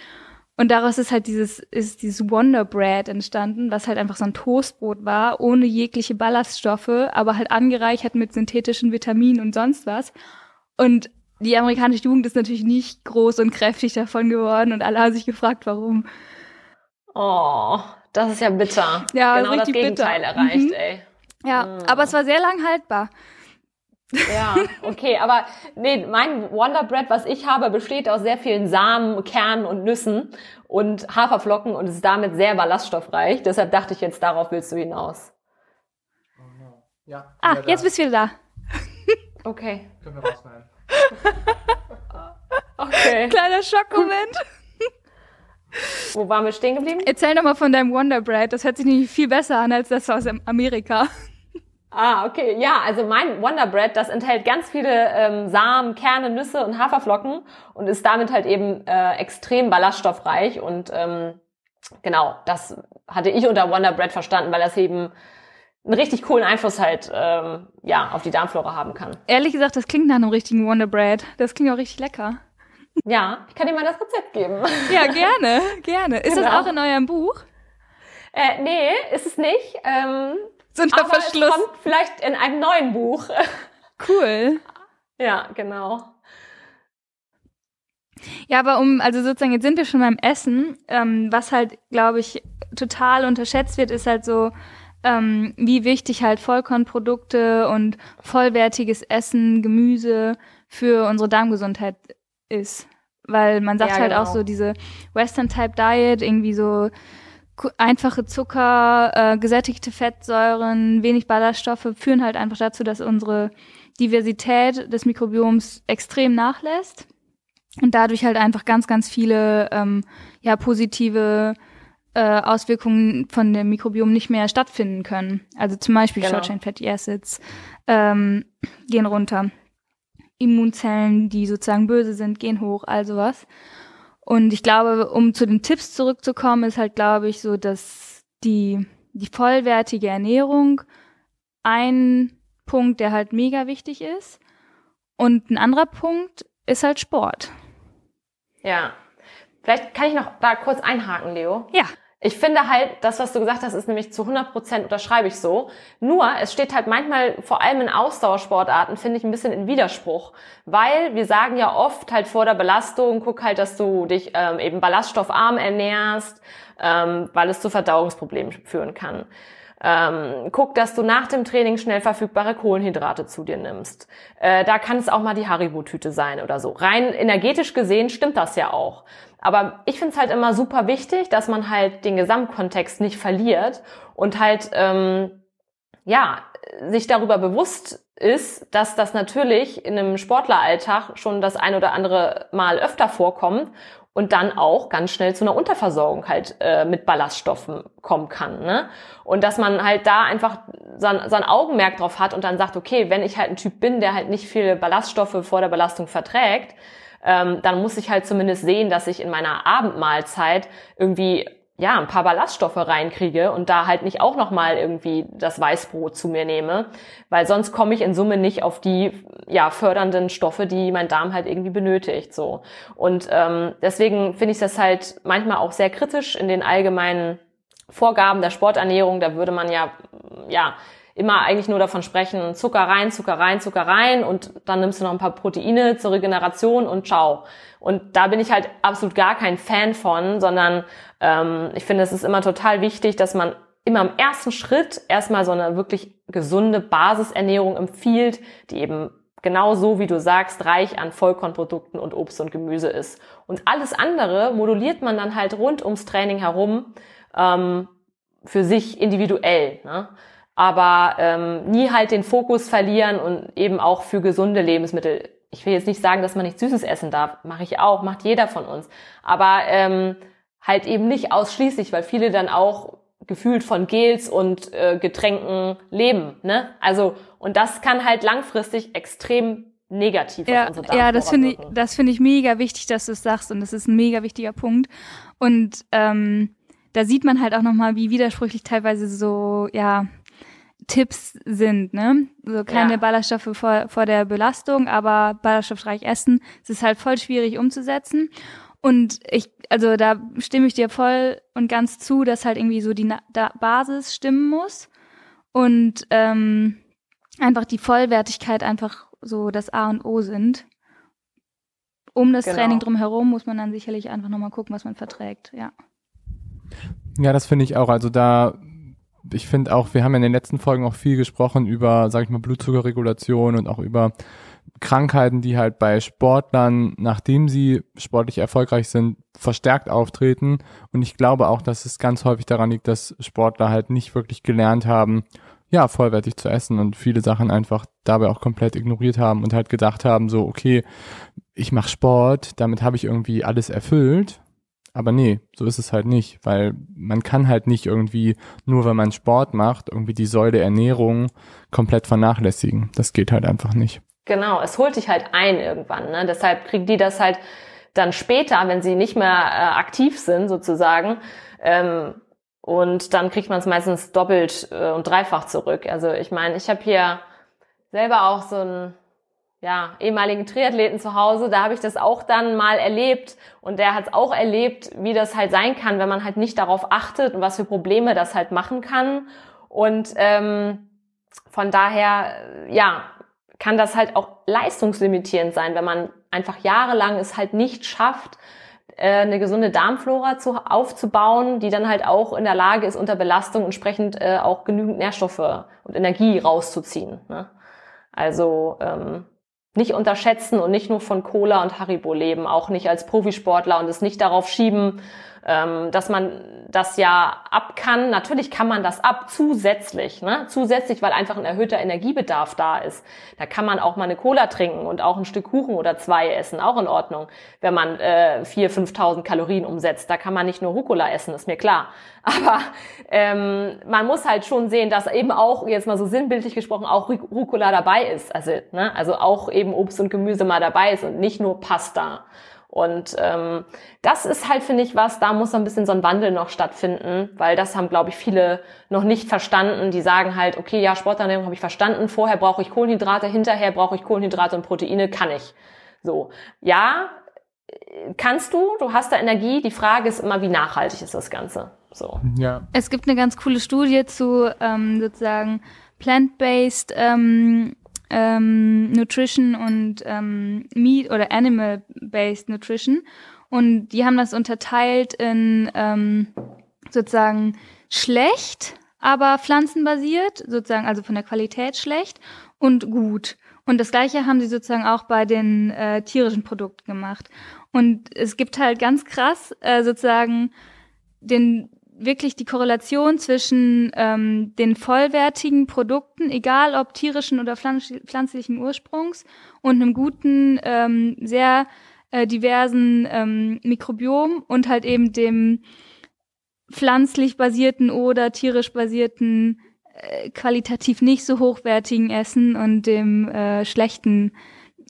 Und daraus ist halt dieses, ist dieses Wonder Bread entstanden, was halt einfach so ein Toastbrot war, ohne jegliche Ballaststoffe, aber halt angereichert mit synthetischen Vitaminen und sonst was. Und die amerikanische Jugend ist natürlich nicht groß und kräftig davon geworden und alle haben sich gefragt, warum. Oh, das ist ja bitter. Ja, genau das richtig bitter. Gegenteil erreicht, Mhm. ey. Ja, Mm. aber es war sehr lang haltbar. Ja, okay, aber nee, mein Wonder Bread, was ich habe, besteht aus sehr vielen Samen, Kernen und Nüssen und Haferflocken und ist damit sehr ballaststoffreich. Deshalb dachte ich jetzt, darauf willst du hinaus. Ja. Ah, jetzt bist du wieder da. Okay. Können wir rausschneiden. <laughs> Okay. Kleiner Schockmoment. Wo waren wir stehen geblieben? Erzähl doch mal von deinem Wonder Bread. Das hört sich nämlich viel besser an als das aus Amerika. Ah, okay. Ja, also mein Wonder Bread, das enthält ganz viele ähm, Samen, Kerne, Nüsse und Haferflocken und ist damit halt eben äh, extrem ballaststoffreich. Und ähm, genau, das hatte ich unter Wonder Bread verstanden, weil das eben einen richtig coolen Einfluss halt ähm, ja auf die Darmflora haben kann. Ehrlich gesagt, das klingt nach einem richtigen Wonder Bread. Das klingt auch richtig lecker. Ja, ich kann dir mal das Rezept geben. Ja, gerne, gerne. Ist das Genau. auch in eurem Buch? Äh, nee, ist es nicht. Ähm, So unter aber Verschluss. es kommt vielleicht in einem neuen Buch. <laughs> Cool. ja, genau. Ja, aber um, also sozusagen, jetzt sind wir schon beim Essen. Ähm, was halt, glaube ich, total unterschätzt wird, ist halt so, ähm, wie wichtig halt Vollkornprodukte und vollwertiges Essen, Gemüse für unsere Darmgesundheit ist. Weil man sagt Ja, halt genau. auch so diese Western-Type-Diet, irgendwie so einfache Zucker, äh, gesättigte Fettsäuren, wenig Ballaststoffe führen halt einfach dazu, dass unsere Diversität des Mikrobioms extrem nachlässt und dadurch halt einfach ganz, ganz viele ähm, ja, positive äh, Auswirkungen von dem Mikrobiom nicht mehr stattfinden können. Also zum Beispiel Genau. Short Chain Fatty Acids ähm, gehen runter. Immunzellen, die sozusagen böse sind, gehen hoch, all sowas. Und ich glaube, um zu den Tipps zurückzukommen, ist halt, glaube ich, so, dass die, die vollwertige Ernährung ein Punkt, der halt mega wichtig ist. Und ein anderer Punkt ist halt Sport. Ja. Vielleicht kann ich noch da kurz einhaken, Leo. Ja. Ich finde halt, das, was du gesagt hast, ist nämlich zu 100 Prozent unterschreibe ich so. Nur, es steht halt manchmal, vor allem in Ausdauersportarten, finde ich ein bisschen in Widerspruch. Weil wir sagen ja oft halt vor der Belastung, guck halt, dass du dich ähm, eben ballaststoffarm ernährst, ähm, weil es zu Verdauungsproblemen führen kann. Ähm, guck, dass du nach dem Training schnell verfügbare Kohlenhydrate zu dir nimmst. Äh, da kann es auch mal die Haribo-Tüte sein oder so. Rein energetisch gesehen stimmt das ja auch. Aber ich finde es halt immer super wichtig, dass man halt den Gesamtkontext nicht verliert und halt ähm, ja sich darüber bewusst ist, dass das natürlich in einem Sportleralltag schon das ein oder andere Mal öfter vorkommt und dann auch ganz schnell zu einer Unterversorgung halt äh, mit Ballaststoffen kommen kann. Ne? Und dass man halt da einfach sein, sein Augenmerk drauf hat und dann sagt, okay, wenn ich halt ein Typ bin, der halt nicht viele Ballaststoffe vor der Belastung verträgt, ähm, dann muss ich halt zumindest sehen, dass ich in meiner Abendmahlzeit irgendwie ja, ein paar Ballaststoffe reinkriege und da halt nicht auch nochmal irgendwie das Weißbrot zu mir nehme, weil sonst komme ich in Summe nicht auf die ja, fördernden Stoffe, die mein Darm halt irgendwie benötigt. so Und ähm, deswegen finde ich das halt manchmal auch sehr kritisch in den allgemeinen Vorgaben der Sporternährung. Da würde man ja, ja, immer eigentlich nur davon sprechen, Zucker rein, Zucker rein, Zucker rein und dann nimmst du noch ein paar Proteine zur Regeneration und ciao. Und da bin ich halt absolut gar kein Fan von, sondern ähm, ich finde, es ist immer total wichtig, dass man immer im ersten Schritt erstmal so eine wirklich gesunde Basisernährung empfiehlt, die eben genau so, wie du sagst, reich an Vollkornprodukten und Obst und Gemüse ist. Und alles andere moduliert man dann halt rund ums Training herum ähm, für sich individuell. Ne? Aber ähm, nie halt den Fokus verlieren und eben auch für gesunde Lebensmittel. Ich will jetzt nicht sagen, dass man nicht Süßes essen darf, mache ich auch, macht jeder von uns, aber ähm, halt eben nicht ausschließlich, weil viele dann auch gefühlt von Gels und äh, Getränken leben, ne? Also und das kann halt langfristig extrem negativ ja, auf unsere Darmflora Ja, das finde ich, das finde ich mega wichtig, dass du es sagst und das ist ein mega wichtiger Punkt. Und ähm, da sieht man halt auch nochmal, wie widersprüchlich teilweise so, ja, Tipps sind, ne? So keine Ja. Ballaststoffe vor, vor der Belastung, aber ballaststoffreich essen. Es ist halt voll schwierig umzusetzen. Und ich, also da stimme ich dir voll und ganz zu, dass halt irgendwie so die Na da Basis stimmen muss und ähm, einfach die Vollwertigkeit einfach so das A und O sind. Um das Genau. Training drumherum muss man dann sicherlich einfach nochmal gucken, was man verträgt, ja. Ja, das finde ich auch. Also da, ich finde auch, wir haben in den letzten Folgen auch viel gesprochen über, sag ich mal, Blutzuckerregulation und auch über Krankheiten, die halt bei Sportlern, nachdem sie sportlich erfolgreich sind, verstärkt auftreten. Und ich glaube auch, dass es ganz häufig daran liegt, dass Sportler halt nicht wirklich gelernt haben, ja, vollwertig zu essen und viele Sachen einfach dabei auch komplett ignoriert haben und halt gedacht haben, so, okay, ich mache Sport, damit habe ich irgendwie alles erfüllt. Aber nee, so ist es halt nicht, weil man kann halt nicht irgendwie, nur wenn man Sport macht, irgendwie die Säule Ernährung komplett vernachlässigen. Das geht halt einfach nicht. Genau, es holt dich halt ein irgendwann. Ne? Deshalb kriegen die das halt dann später, wenn sie nicht mehr äh, aktiv sind sozusagen. Ähm, und dann kriegt man es meistens doppelt äh, und dreifach zurück. Also ich meine, ich habe hier selber auch so einen ja, ehemaligen Triathleten zu Hause, da habe ich das auch dann mal erlebt und der hat es auch erlebt, wie das halt sein kann, wenn man halt nicht darauf achtet und was für Probleme das halt machen kann. Und ähm, von daher, äh, ja, kann das halt auch leistungslimitierend sein, wenn man einfach jahrelang es halt nicht schafft, äh, eine gesunde Darmflora zu, aufzubauen, die dann halt auch in der Lage ist, unter Belastung entsprechend äh, auch genügend Nährstoffe und Energie rauszuziehen. Ne? Also ähm, nicht unterschätzen und nicht nur von Cola und Haribo leben, auch nicht als Profisportler und es nicht darauf schieben, ähm, dass man das ja ab kann. Natürlich kann man das ab, zusätzlich, ne? Zusätzlich, weil einfach ein erhöhter Energiebedarf da ist. Da kann man auch mal eine Cola trinken und auch ein Stück Kuchen oder zwei essen, auch in Ordnung, wenn man äh, 4.000, 5.000 Kalorien umsetzt. Da kann man nicht nur Rucola essen, ist mir klar. <laughs> Aber ähm, man muss halt schon sehen, dass eben auch, jetzt mal so sinnbildlich gesprochen, auch Ru- Rucola dabei ist. Also, ne? also auch eben Obst und Gemüse mal dabei ist und nicht nur Pasta. Und ähm, das ist halt, finde ich, was, da muss ein bisschen so ein Wandel noch stattfinden, weil das haben, glaube ich, viele noch nicht verstanden. Die sagen halt, okay, ja, Sporternährung habe ich verstanden, vorher brauche ich Kohlenhydrate, hinterher brauche ich Kohlenhydrate und Proteine, kann ich. So, ja, kannst du, du hast da Energie. Die Frage ist immer, wie nachhaltig ist das Ganze? So. Ja. Es gibt eine ganz coole Studie zu ähm, sozusagen plant-based ähm, ähm, Nutrition und ähm, Meat oder Animal-based Nutrition. Und die haben das unterteilt in ähm, sozusagen schlecht, aber pflanzenbasiert, sozusagen also von der Qualität schlecht und gut. Und das gleiche haben sie sozusagen auch bei den äh, tierischen Produkten gemacht. Und es gibt halt ganz krass äh, sozusagen den wirklich die Korrelation zwischen ähm, den vollwertigen Produkten, egal ob tierischen oder pflanz pflanzlichen Ursprungs, und einem guten, ähm, sehr äh, diversen ähm, Mikrobiom und halt eben dem pflanzlich basierten oder tierisch basierten äh, qualitativ nicht so hochwertigen Essen und dem äh, schlechten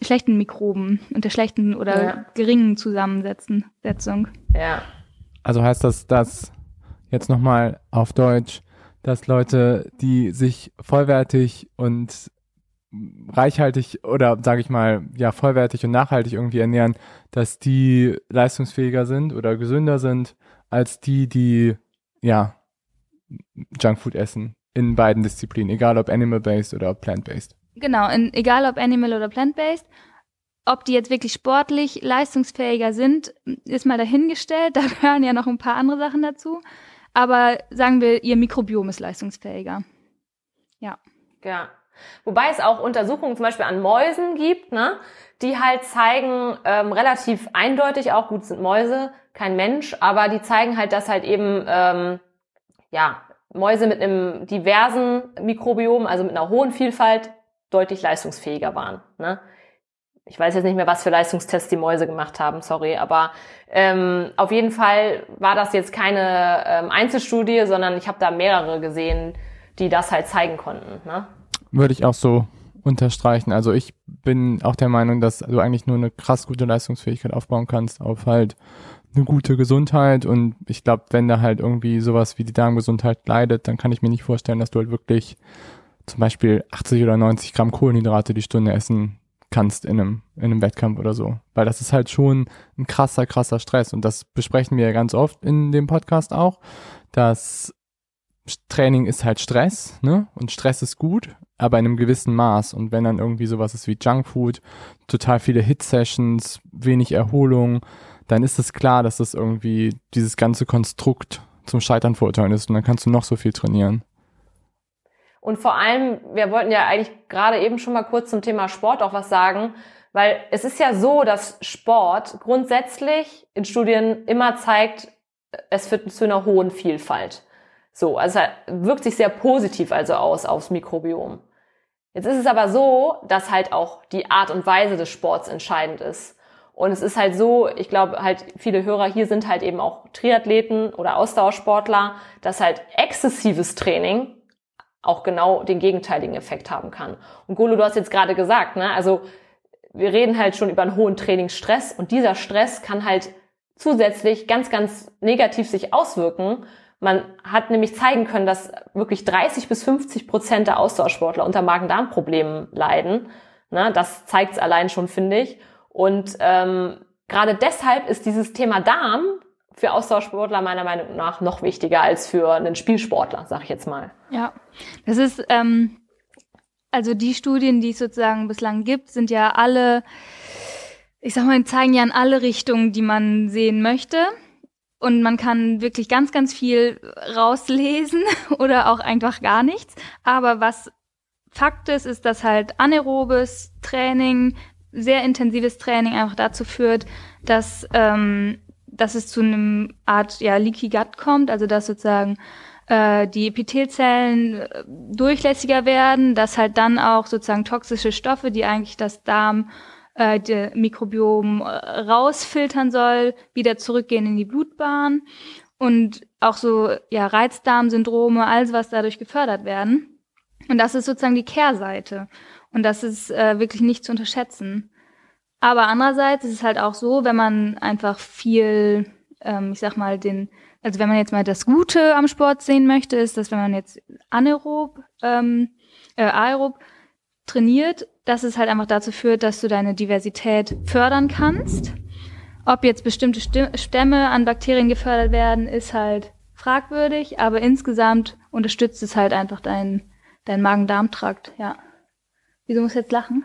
schlechten Mikroben und der schlechten oder ja. geringen Zusammensetzung. Ja. Also heißt das, dass jetzt nochmal auf Deutsch, dass Leute, die sich vollwertig und reichhaltig oder sage ich mal, ja, vollwertig und nachhaltig irgendwie ernähren, dass die leistungsfähiger sind oder gesünder sind als die, die ja Junkfood essen in beiden Disziplinen, egal ob animal-based oder plant-based. Genau, in, egal ob animal oder plant-based. Ob die jetzt wirklich sportlich leistungsfähiger sind, ist mal dahingestellt. <laughs> Da gehören ja noch ein paar andere Sachen dazu. Aber sagen wir, ihr Mikrobiom ist leistungsfähiger. Ja. Ja. Wobei es auch Untersuchungen zum Beispiel an Mäusen gibt, ne, die halt zeigen, ähm, relativ eindeutig auch, gut sind Mäuse, kein Mensch, aber die zeigen halt, dass halt eben, ähm, ja, Mäuse mit einem diversen Mikrobiom, also mit einer hohen Vielfalt, deutlich leistungsfähiger waren. Ne? Ich weiß jetzt nicht mehr, was für Leistungstests die Mäuse gemacht haben, sorry, aber ähm, auf jeden Fall war das jetzt keine ähm, Einzelstudie, sondern ich habe da mehrere gesehen, die das halt zeigen konnten. Ne? Würde ich auch so unterstreichen. Also ich bin auch der Meinung, dass du eigentlich nur eine krass gute Leistungsfähigkeit aufbauen kannst auf halt eine gute Gesundheit und ich glaube, wenn da halt irgendwie sowas wie die Darmgesundheit leidet, dann kann ich mir nicht vorstellen, dass du halt wirklich zum Beispiel 80 oder 90 Gramm Kohlenhydrate die Stunde essen kannst in einem, in einem Wettkampf oder so. Weil das ist halt schon ein krasser, krasser Stress. Und das besprechen wir ja ganz oft in dem Podcast auch, dass Training ist halt Stress, ne? Und Stress ist gut, aber in einem gewissen Maß. Und wenn dann irgendwie sowas ist wie Junkfood, total viele Hit-Sessions, wenig Erholung, dann ist es klar, dass das irgendwie dieses ganze Konstrukt zum Scheitern verurteilen ist. Und dann kannst du noch so viel trainieren. Und vor allem, wir wollten ja eigentlich gerade eben schon mal kurz zum Thema Sport auch was sagen, weil es ist ja so, dass Sport grundsätzlich in Studien immer zeigt, es führt zu einer hohen Vielfalt. So, also wirkt sich sehr positiv also aus aufs Mikrobiom. Jetzt ist es aber so, dass halt auch die Art und Weise des Sports entscheidend ist. Und es ist halt so, ich glaube halt viele Hörer hier sind halt eben auch Triathleten oder Ausdauersportler, dass halt exzessives Training auch genau den gegenteiligen Effekt haben kann. Und Golo, du hast jetzt gerade gesagt, ne, also wir reden halt schon über einen hohen Trainingsstress und dieser Stress kann halt zusätzlich ganz, ganz negativ sich auswirken. Man hat nämlich zeigen können, dass wirklich 30 bis 50 Prozent der Ausdauersportler unter Magen-Darm-Problemen leiden. Ne, das zeigt es allein schon, finde ich. Und ähm, gerade deshalb ist dieses Thema Darm für Austauschsportler meiner Meinung nach noch wichtiger als für einen Spielsportler, sag ich jetzt mal. Ja, das ist, ähm, also die Studien, die es sozusagen bislang gibt, sind ja alle, ich sag mal, zeigen ja in alle Richtungen, die man sehen möchte. Und man kann wirklich ganz, ganz viel rauslesen <laughs> oder auch einfach gar nichts. Aber was Fakt ist, ist, dass halt anaerobes Training, sehr intensives Training einfach dazu führt, dass ähm, dass es zu einem Art ja, Leaky Gut kommt, also dass sozusagen äh, die Epithelzellen äh, durchlässiger werden, dass halt dann auch sozusagen toxische Stoffe, die eigentlich das Darm äh, der Mikrobiom äh, rausfiltern soll, wieder zurückgehen in die Blutbahn und auch so ja Reizdarmsyndrome, alles was dadurch gefördert werden. Und das ist sozusagen die Kehrseite und das ist äh, wirklich nicht zu unterschätzen. Aber andererseits ist es halt auch so, wenn man einfach viel, ähm, ich sag mal, den, also wenn man jetzt mal das Gute am Sport sehen möchte, ist, dass wenn man jetzt anaerob, ähm, äh, aerob trainiert, dass es halt einfach dazu führt, dass du deine Diversität fördern kannst. Ob jetzt bestimmte Stämme an Bakterien gefördert werden, ist halt fragwürdig, aber insgesamt unterstützt es halt einfach deinen dein Magen-Darm-Trakt, ja. Wieso muss jetzt lachen?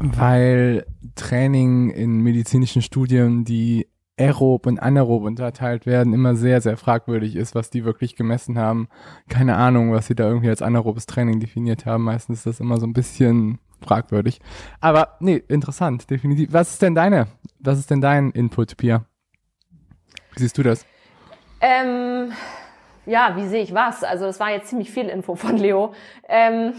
Weil Training in medizinischen Studien, die aerob und anaerob unterteilt werden, immer sehr, sehr fragwürdig ist, was die wirklich gemessen haben. Keine Ahnung, was sie da irgendwie als anaerobes Training definiert haben. Meistens ist das immer so ein bisschen fragwürdig. Aber nee, interessant, definitiv. Was ist denn deine, was ist denn dein Input, Pia? Wie siehst du das? Ähm, ja, wie sehe ich was? Also das war jetzt ziemlich viel Info von Leo. Ähm,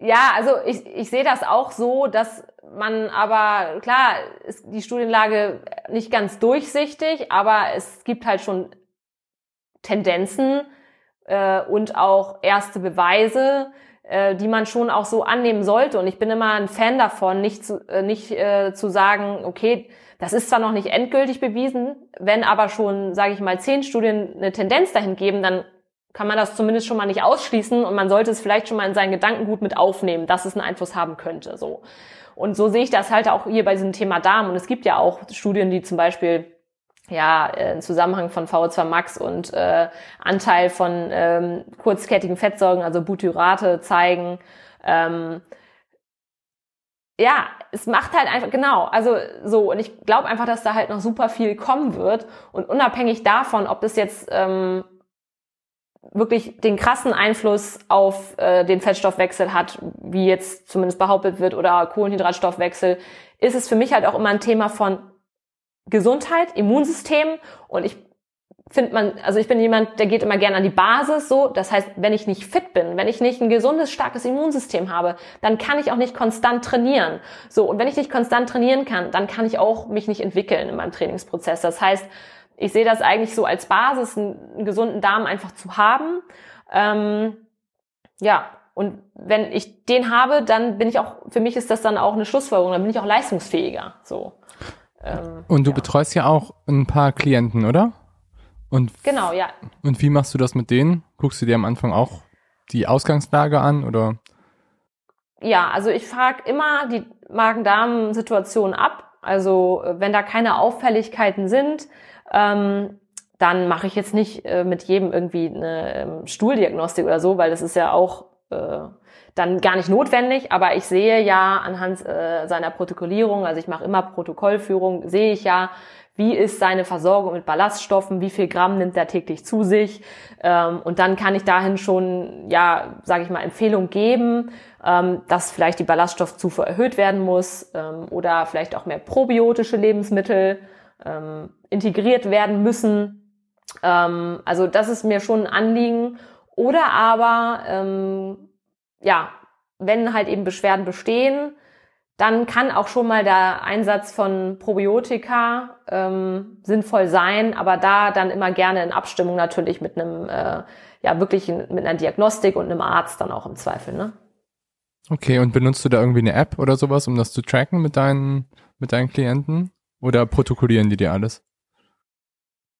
Ja, also ich, ich sehe das auch so, dass man aber, klar, ist die Studienlage nicht ganz durchsichtig, aber es gibt halt schon Tendenzen äh, und auch erste Beweise, äh, die man schon auch so annehmen sollte. Und ich bin immer ein Fan davon, nicht zu, äh, nicht äh, zu sagen, okay, das ist zwar noch nicht endgültig bewiesen, wenn aber schon, sage ich mal, zehn Studien eine Tendenz dahin geben, dann kann man das zumindest schon mal nicht ausschließen und man sollte es vielleicht schon mal in seinen Gedankengut mit aufnehmen, dass es einen Einfluss haben könnte. So. Und so sehe ich das halt auch hier bei diesem Thema Darm. Und es gibt ja auch Studien, die zum Beispiel ja, im Zusammenhang von VO2 Max und äh, Anteil von ähm, kurzkettigen Fettsäuren, also Butyrate, zeigen. Ähm, ja, es macht halt einfach, genau, also so, und ich glaube einfach, dass da halt noch super viel kommen wird. Und unabhängig davon, ob das jetzt ähm, wirklich den krassen Einfluss auf äh, den Fettstoffwechsel hat, wie jetzt zumindest behauptet wird, oder Kohlenhydratstoffwechsel, ist es für mich halt auch immer ein Thema von Gesundheit, Immunsystem und ich finde man, also ich bin jemand, der geht immer gerne an die Basis so. Das heißt, wenn ich nicht fit bin, wenn ich nicht ein gesundes, starkes Immunsystem habe, dann kann ich auch nicht konstant trainieren. So, und wenn ich nicht konstant trainieren kann, dann kann ich auch mich nicht entwickeln in meinem Trainingsprozess. Das heißt, ich sehe das eigentlich so als Basis, einen, gesunden Darm einfach zu haben. Ähm, ja, und wenn ich den habe, dann bin ich auch, für mich ist das dann auch eine Schlussfolgerung, dann bin ich auch leistungsfähiger. So. Ähm, und du ja. betreust ja auch ein paar Klienten, oder? Und genau, ja. Und wie machst du das mit denen? Guckst du dir am Anfang auch die Ausgangslage an oder? Ja, also ich frage immer die Magen-Darm-Situation ab. Also wenn da keine Auffälligkeiten sind, ähm, dann mache ich jetzt nicht äh, mit jedem irgendwie eine ähm, Stuhldiagnostik oder so, weil das ist ja auch äh, dann gar nicht notwendig, aber ich sehe ja anhand äh, seiner Protokollierung, also ich mache immer Protokollführung, sehe ich ja, wie ist seine Versorgung mit Ballaststoffen, wie viel Gramm nimmt er täglich zu sich. Ähm, und dann kann ich dahin schon, ja, sage ich mal, Empfehlung geben, ähm, dass vielleicht die Ballaststoffzufuhr erhöht werden muss ähm, oder vielleicht auch mehr probiotische Lebensmittel. Ähm, integriert werden müssen. Ähm, also das ist mir schon ein Anliegen. Oder aber ähm, ja, wenn halt eben Beschwerden bestehen, dann kann auch schon mal der Einsatz von Probiotika ähm, sinnvoll sein, aber da dann immer gerne in Abstimmung natürlich mit einem, äh, ja, wirklich mit einer Diagnostik und einem Arzt dann auch im Zweifel, ne? Okay, und benutzt du da irgendwie eine App oder sowas, um das zu tracken mit deinen, mit deinen Klienten? Oder protokollieren die dir alles?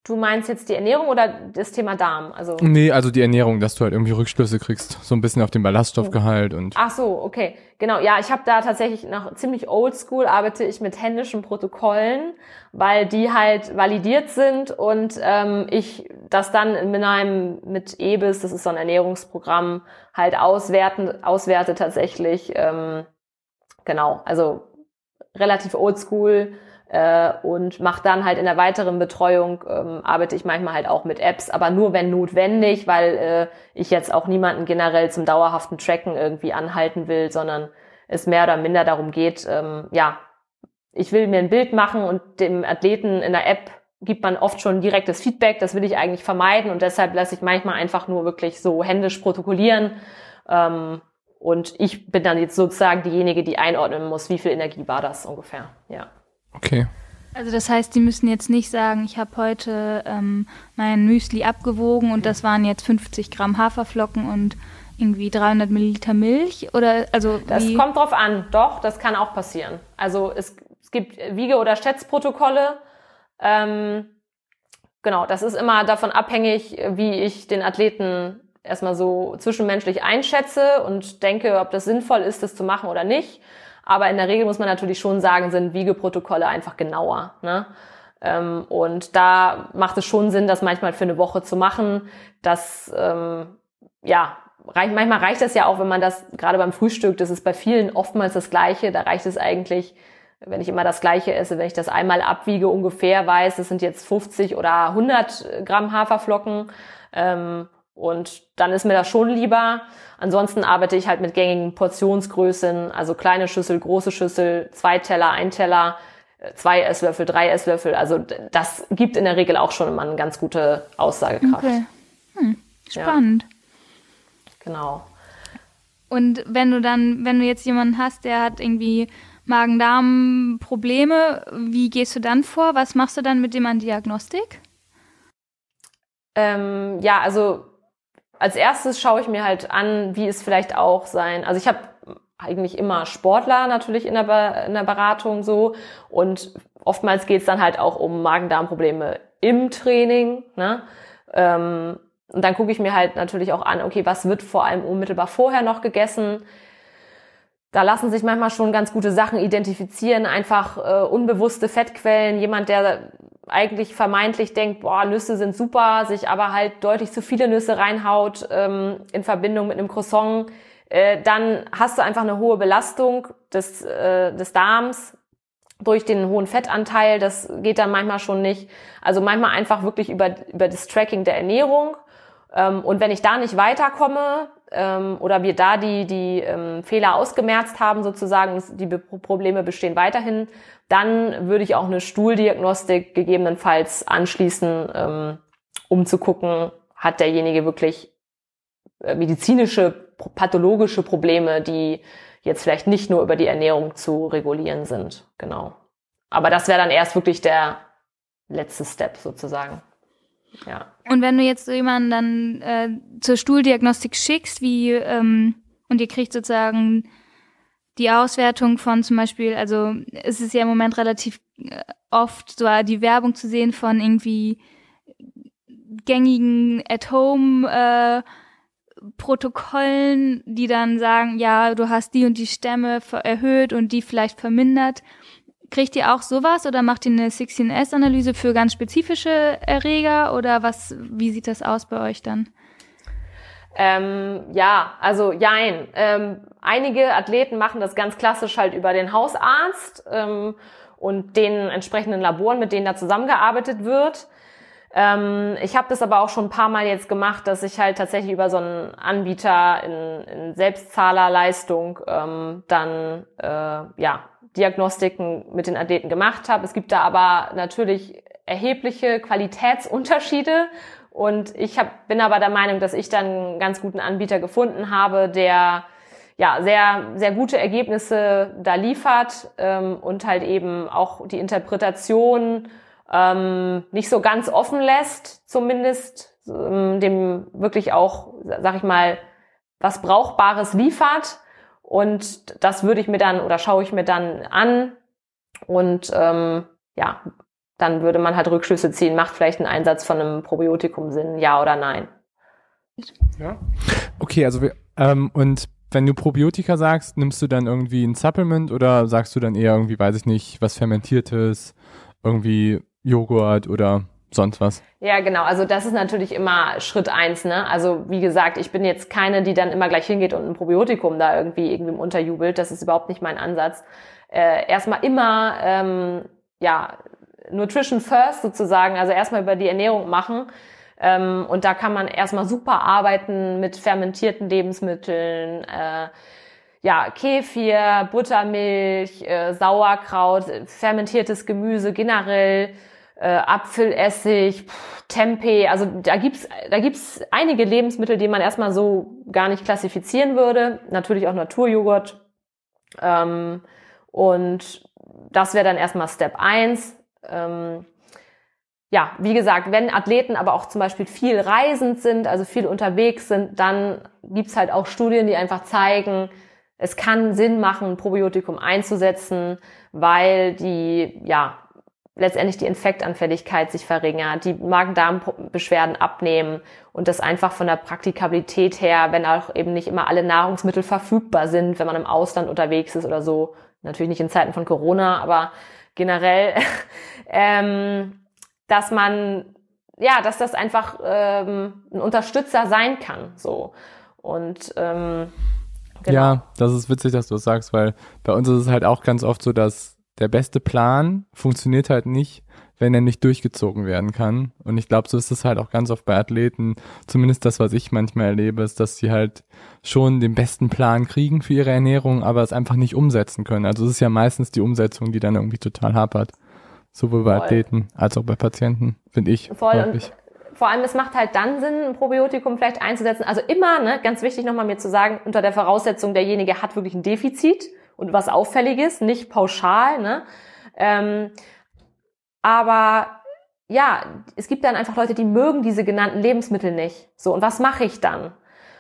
Du meinst jetzt die Ernährung oder das Thema Darm? Also nee, also die Ernährung, dass du halt irgendwie Rückschlüsse kriegst, so ein bisschen auf den Ballaststoffgehalt und. Ach so, okay, genau. Ja, ich habe da tatsächlich noch ziemlich oldschool arbeite ich mit händischen Protokollen, weil die halt validiert sind und ähm, ich das dann mit einem mit EBIS, das ist so ein Ernährungsprogramm, halt auswerten auswerte tatsächlich. Ähm, genau, also relativ oldschool äh, und mache dann halt in der weiteren Betreuung, ähm, arbeite ich manchmal halt auch mit Apps, aber nur wenn notwendig, weil äh, ich jetzt auch niemanden generell zum dauerhaften Tracken irgendwie anhalten will, sondern es mehr oder minder darum geht, ähm, ja, ich will mir ein Bild machen und dem Athleten in der App gibt man oft schon direktes Feedback, das will ich eigentlich vermeiden und deshalb lasse ich manchmal einfach nur wirklich so händisch protokollieren. Ähm, und ich bin dann jetzt sozusagen diejenige, die einordnen muss, wie viel Energie war das ungefähr. Ja. Okay. Also das heißt, die müssen jetzt nicht sagen, ich habe heute ähm, mein Müsli abgewogen und das waren jetzt 50 Gramm Haferflocken und irgendwie 300 Milliliter Milch oder also das wie? kommt drauf an. Doch, das kann auch passieren. Also es, es gibt Wiege- oder Schätzprotokolle. Ähm, genau, das ist immer davon abhängig, wie ich den Athleten erstmal so zwischenmenschlich einschätze und denke, ob das sinnvoll ist, das zu machen oder nicht. Aber in der Regel muss man natürlich schon sagen, sind Wiegeprotokolle einfach genauer. Ne? Ähm, und da macht es schon Sinn, das manchmal für eine Woche zu machen. Das, ähm, ja, reicht, manchmal reicht das ja auch, wenn man das gerade beim Frühstück, das ist bei vielen oftmals das Gleiche, da reicht es eigentlich, wenn ich immer das Gleiche esse, wenn ich das einmal abwiege, ungefähr weiß, das sind jetzt 50 oder 100 Gramm Haferflocken. Ähm, und dann ist mir das schon lieber. Ansonsten arbeite ich halt mit gängigen Portionsgrößen, also kleine Schüssel, große Schüssel, zwei Teller, ein Teller, äh, zwei Esslöffel, drei Esslöffel. Also das gibt in der Regel auch schon immer eine ganz gute Aussagekraft. Okay. Hm, spannend. Ja. Genau. Und wenn du dann, wenn du jetzt jemanden hast, der hat irgendwie Magen-Darm-Probleme, wie gehst du dann vor? Was machst du dann mit dem an Diagnostik? Ähm, ja, also als erstes schaue ich mir halt an, wie es vielleicht auch sein. Also ich habe eigentlich immer Sportler natürlich in der, Be in der Beratung so und oftmals geht es dann halt auch um Magen-Darm-Probleme im Training. Ne? Ähm, und dann gucke ich mir halt natürlich auch an, okay, was wird vor allem unmittelbar vorher noch gegessen? Da lassen sich manchmal schon ganz gute Sachen identifizieren, einfach äh, unbewusste Fettquellen. Jemand, der eigentlich vermeintlich denkt, boah, Nüsse sind super, sich aber halt deutlich zu viele Nüsse reinhaut ähm, in Verbindung mit einem Croissant, äh, dann hast du einfach eine hohe Belastung des, äh, des Darms durch den hohen Fettanteil. Das geht dann manchmal schon nicht. Also manchmal einfach wirklich über, über das Tracking der Ernährung. Ähm, und wenn ich da nicht weiterkomme ähm, oder wir da die, die ähm, Fehler ausgemerzt haben sozusagen, die Probleme bestehen weiterhin, dann würde ich auch eine Stuhldiagnostik gegebenenfalls anschließen, ähm, um zu gucken, hat derjenige wirklich äh, medizinische, pathologische Probleme, die jetzt vielleicht nicht nur über die Ernährung zu regulieren sind. Genau. Aber das wäre dann erst wirklich der letzte Step sozusagen. Ja. Und wenn du jetzt so jemanden dann äh, zur Stuhldiagnostik schickst, wie ähm, und ihr kriegt sozusagen die Auswertung von zum Beispiel, also es ist ja im Moment relativ äh, oft so die Werbung zu sehen von irgendwie gängigen At-Home äh, Protokollen, die dann sagen, ja, du hast die und die Stämme erhöht und die vielleicht vermindert. Kriegt ihr auch sowas oder macht ihr eine 16S-Analyse für ganz spezifische Erreger oder was, wie sieht das aus bei euch dann? Ähm, ja, also jein. Ähm, einige Athleten machen das ganz klassisch halt über den Hausarzt ähm, und den entsprechenden Laboren, mit denen da zusammengearbeitet wird. Ähm, ich habe das aber auch schon ein paar Mal jetzt gemacht, dass ich halt tatsächlich über so einen Anbieter in, in Selbstzahlerleistung ähm, dann äh, ja Diagnostiken mit den Athleten gemacht habe. Es gibt da aber natürlich erhebliche Qualitätsunterschiede und ich hab, bin aber der Meinung, dass ich dann einen ganz guten Anbieter gefunden habe, der ja sehr sehr gute Ergebnisse da liefert ähm, und halt eben auch die Interpretation ähm, nicht so ganz offen lässt, zumindest ähm, dem wirklich auch, sag ich mal, was Brauchbares liefert. Und das würde ich mir dann oder schaue ich mir dann an und ähm, ja, dann würde man halt Rückschlüsse ziehen, macht vielleicht ein Einsatz von einem Probiotikum Sinn, ja oder nein. Ja. Okay, also wir, ähm, und wenn du Probiotika sagst, nimmst du dann irgendwie ein Supplement oder sagst du dann eher irgendwie, weiß ich nicht, was Fermentiertes, irgendwie Joghurt oder sonst was. Ja, genau. Also das ist natürlich immer Schritt eins. Ne? Also wie gesagt, ich bin jetzt keine, die dann immer gleich hingeht und ein Probiotikum da irgendwie irgendwie unterjubelt. Das ist überhaupt nicht mein Ansatz. Äh, erstmal immer, ähm, ja, Nutrition first sozusagen. Also erstmal über die Ernährung machen. Ähm, und da kann man erstmal super arbeiten mit fermentierten Lebensmitteln. Äh, ja, Kefir, Buttermilch, äh, Sauerkraut, fermentiertes Gemüse generell, äh, Apfelessig, Tempeh, also da gibt's da gibt's einige Lebensmittel, die man erstmal so gar nicht klassifizieren würde. Natürlich auch Naturjoghurt. Ähm, und das wäre dann erstmal Step eins. Ähm, ja, wie gesagt, wenn Athleten aber auch zum Beispiel viel reisend sind, also viel unterwegs sind, dann gibt's halt auch Studien, die einfach zeigen, es kann Sinn machen, ein Probiotikum einzusetzen, weil die, ja, letztendlich die Infektanfälligkeit sich verringert, die Magen-Darm-Beschwerden abnehmen und das einfach von der Praktikabilität her, wenn auch eben nicht immer alle Nahrungsmittel verfügbar sind, wenn man im Ausland unterwegs ist oder so, natürlich nicht in Zeiten von Corona, aber generell, <laughs> ähm, dass man, ja, dass das einfach ähm, ein Unterstützer sein kann, so und ähm, genau. ja, das ist witzig, dass du das sagst, weil bei uns ist es halt auch ganz oft so, dass der beste Plan funktioniert halt nicht, wenn er nicht durchgezogen werden kann. Und ich glaube, so ist es halt auch ganz oft bei Athleten, zumindest das, was ich manchmal erlebe, ist, dass sie halt schon den besten Plan kriegen für ihre Ernährung, aber es einfach nicht umsetzen können. Also es ist ja meistens die Umsetzung, die dann irgendwie total hapert. Sowohl bei Voll. Athleten als auch bei Patienten, finde ich. Voll. Vor allem, es macht halt dann Sinn, ein Probiotikum vielleicht einzusetzen. Also immer, ne, ganz wichtig nochmal mir zu sagen, unter der Voraussetzung, derjenige hat wirklich ein Defizit und was Auffälliges, nicht pauschal. Ne? Ähm, aber ja, es gibt dann einfach Leute, die mögen diese genannten Lebensmittel nicht. So, und was mache ich dann?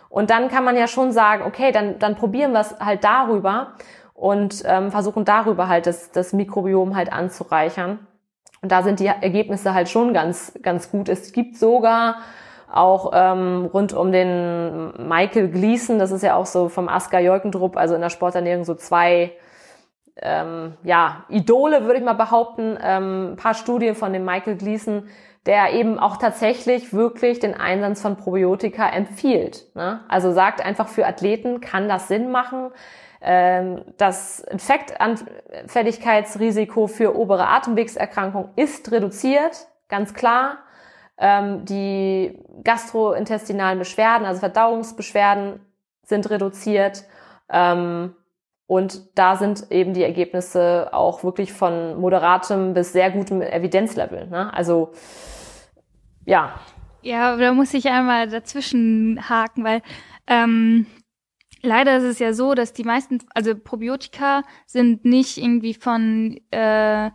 Und dann kann man ja schon sagen, okay, dann, dann probieren wir es halt darüber und ähm, versuchen darüber halt das, das Mikrobiom halt anzureichern. Und da sind die Ergebnisse halt schon ganz, ganz gut. Es gibt sogar auch ähm, rund um den Michael Gleason, das ist ja auch so vom Asker Jolkendrup, also in der Sporternährung so zwei ähm, ja, Idole, würde ich mal behaupten. Ähm, ein paar Studien von dem Michael Gleason, der eben auch tatsächlich wirklich den Einsatz von Probiotika empfiehlt. Ne? Also sagt einfach, für Athleten kann das Sinn machen. Ähm, das Infektanfälligkeitsrisiko für obere Atemwegserkrankung ist reduziert, ganz klar. Ähm, die gastrointestinalen Beschwerden, also Verdauungsbeschwerden, sind reduziert. Ähm, und da sind eben die Ergebnisse auch wirklich von moderatem bis sehr gutem Evidenzlevel. Ne? Also ja. Ja, da muss ich einmal dazwischen haken, weil ähm, leider ist es ja so, dass die meisten, also Probiotika sind nicht irgendwie von, äh,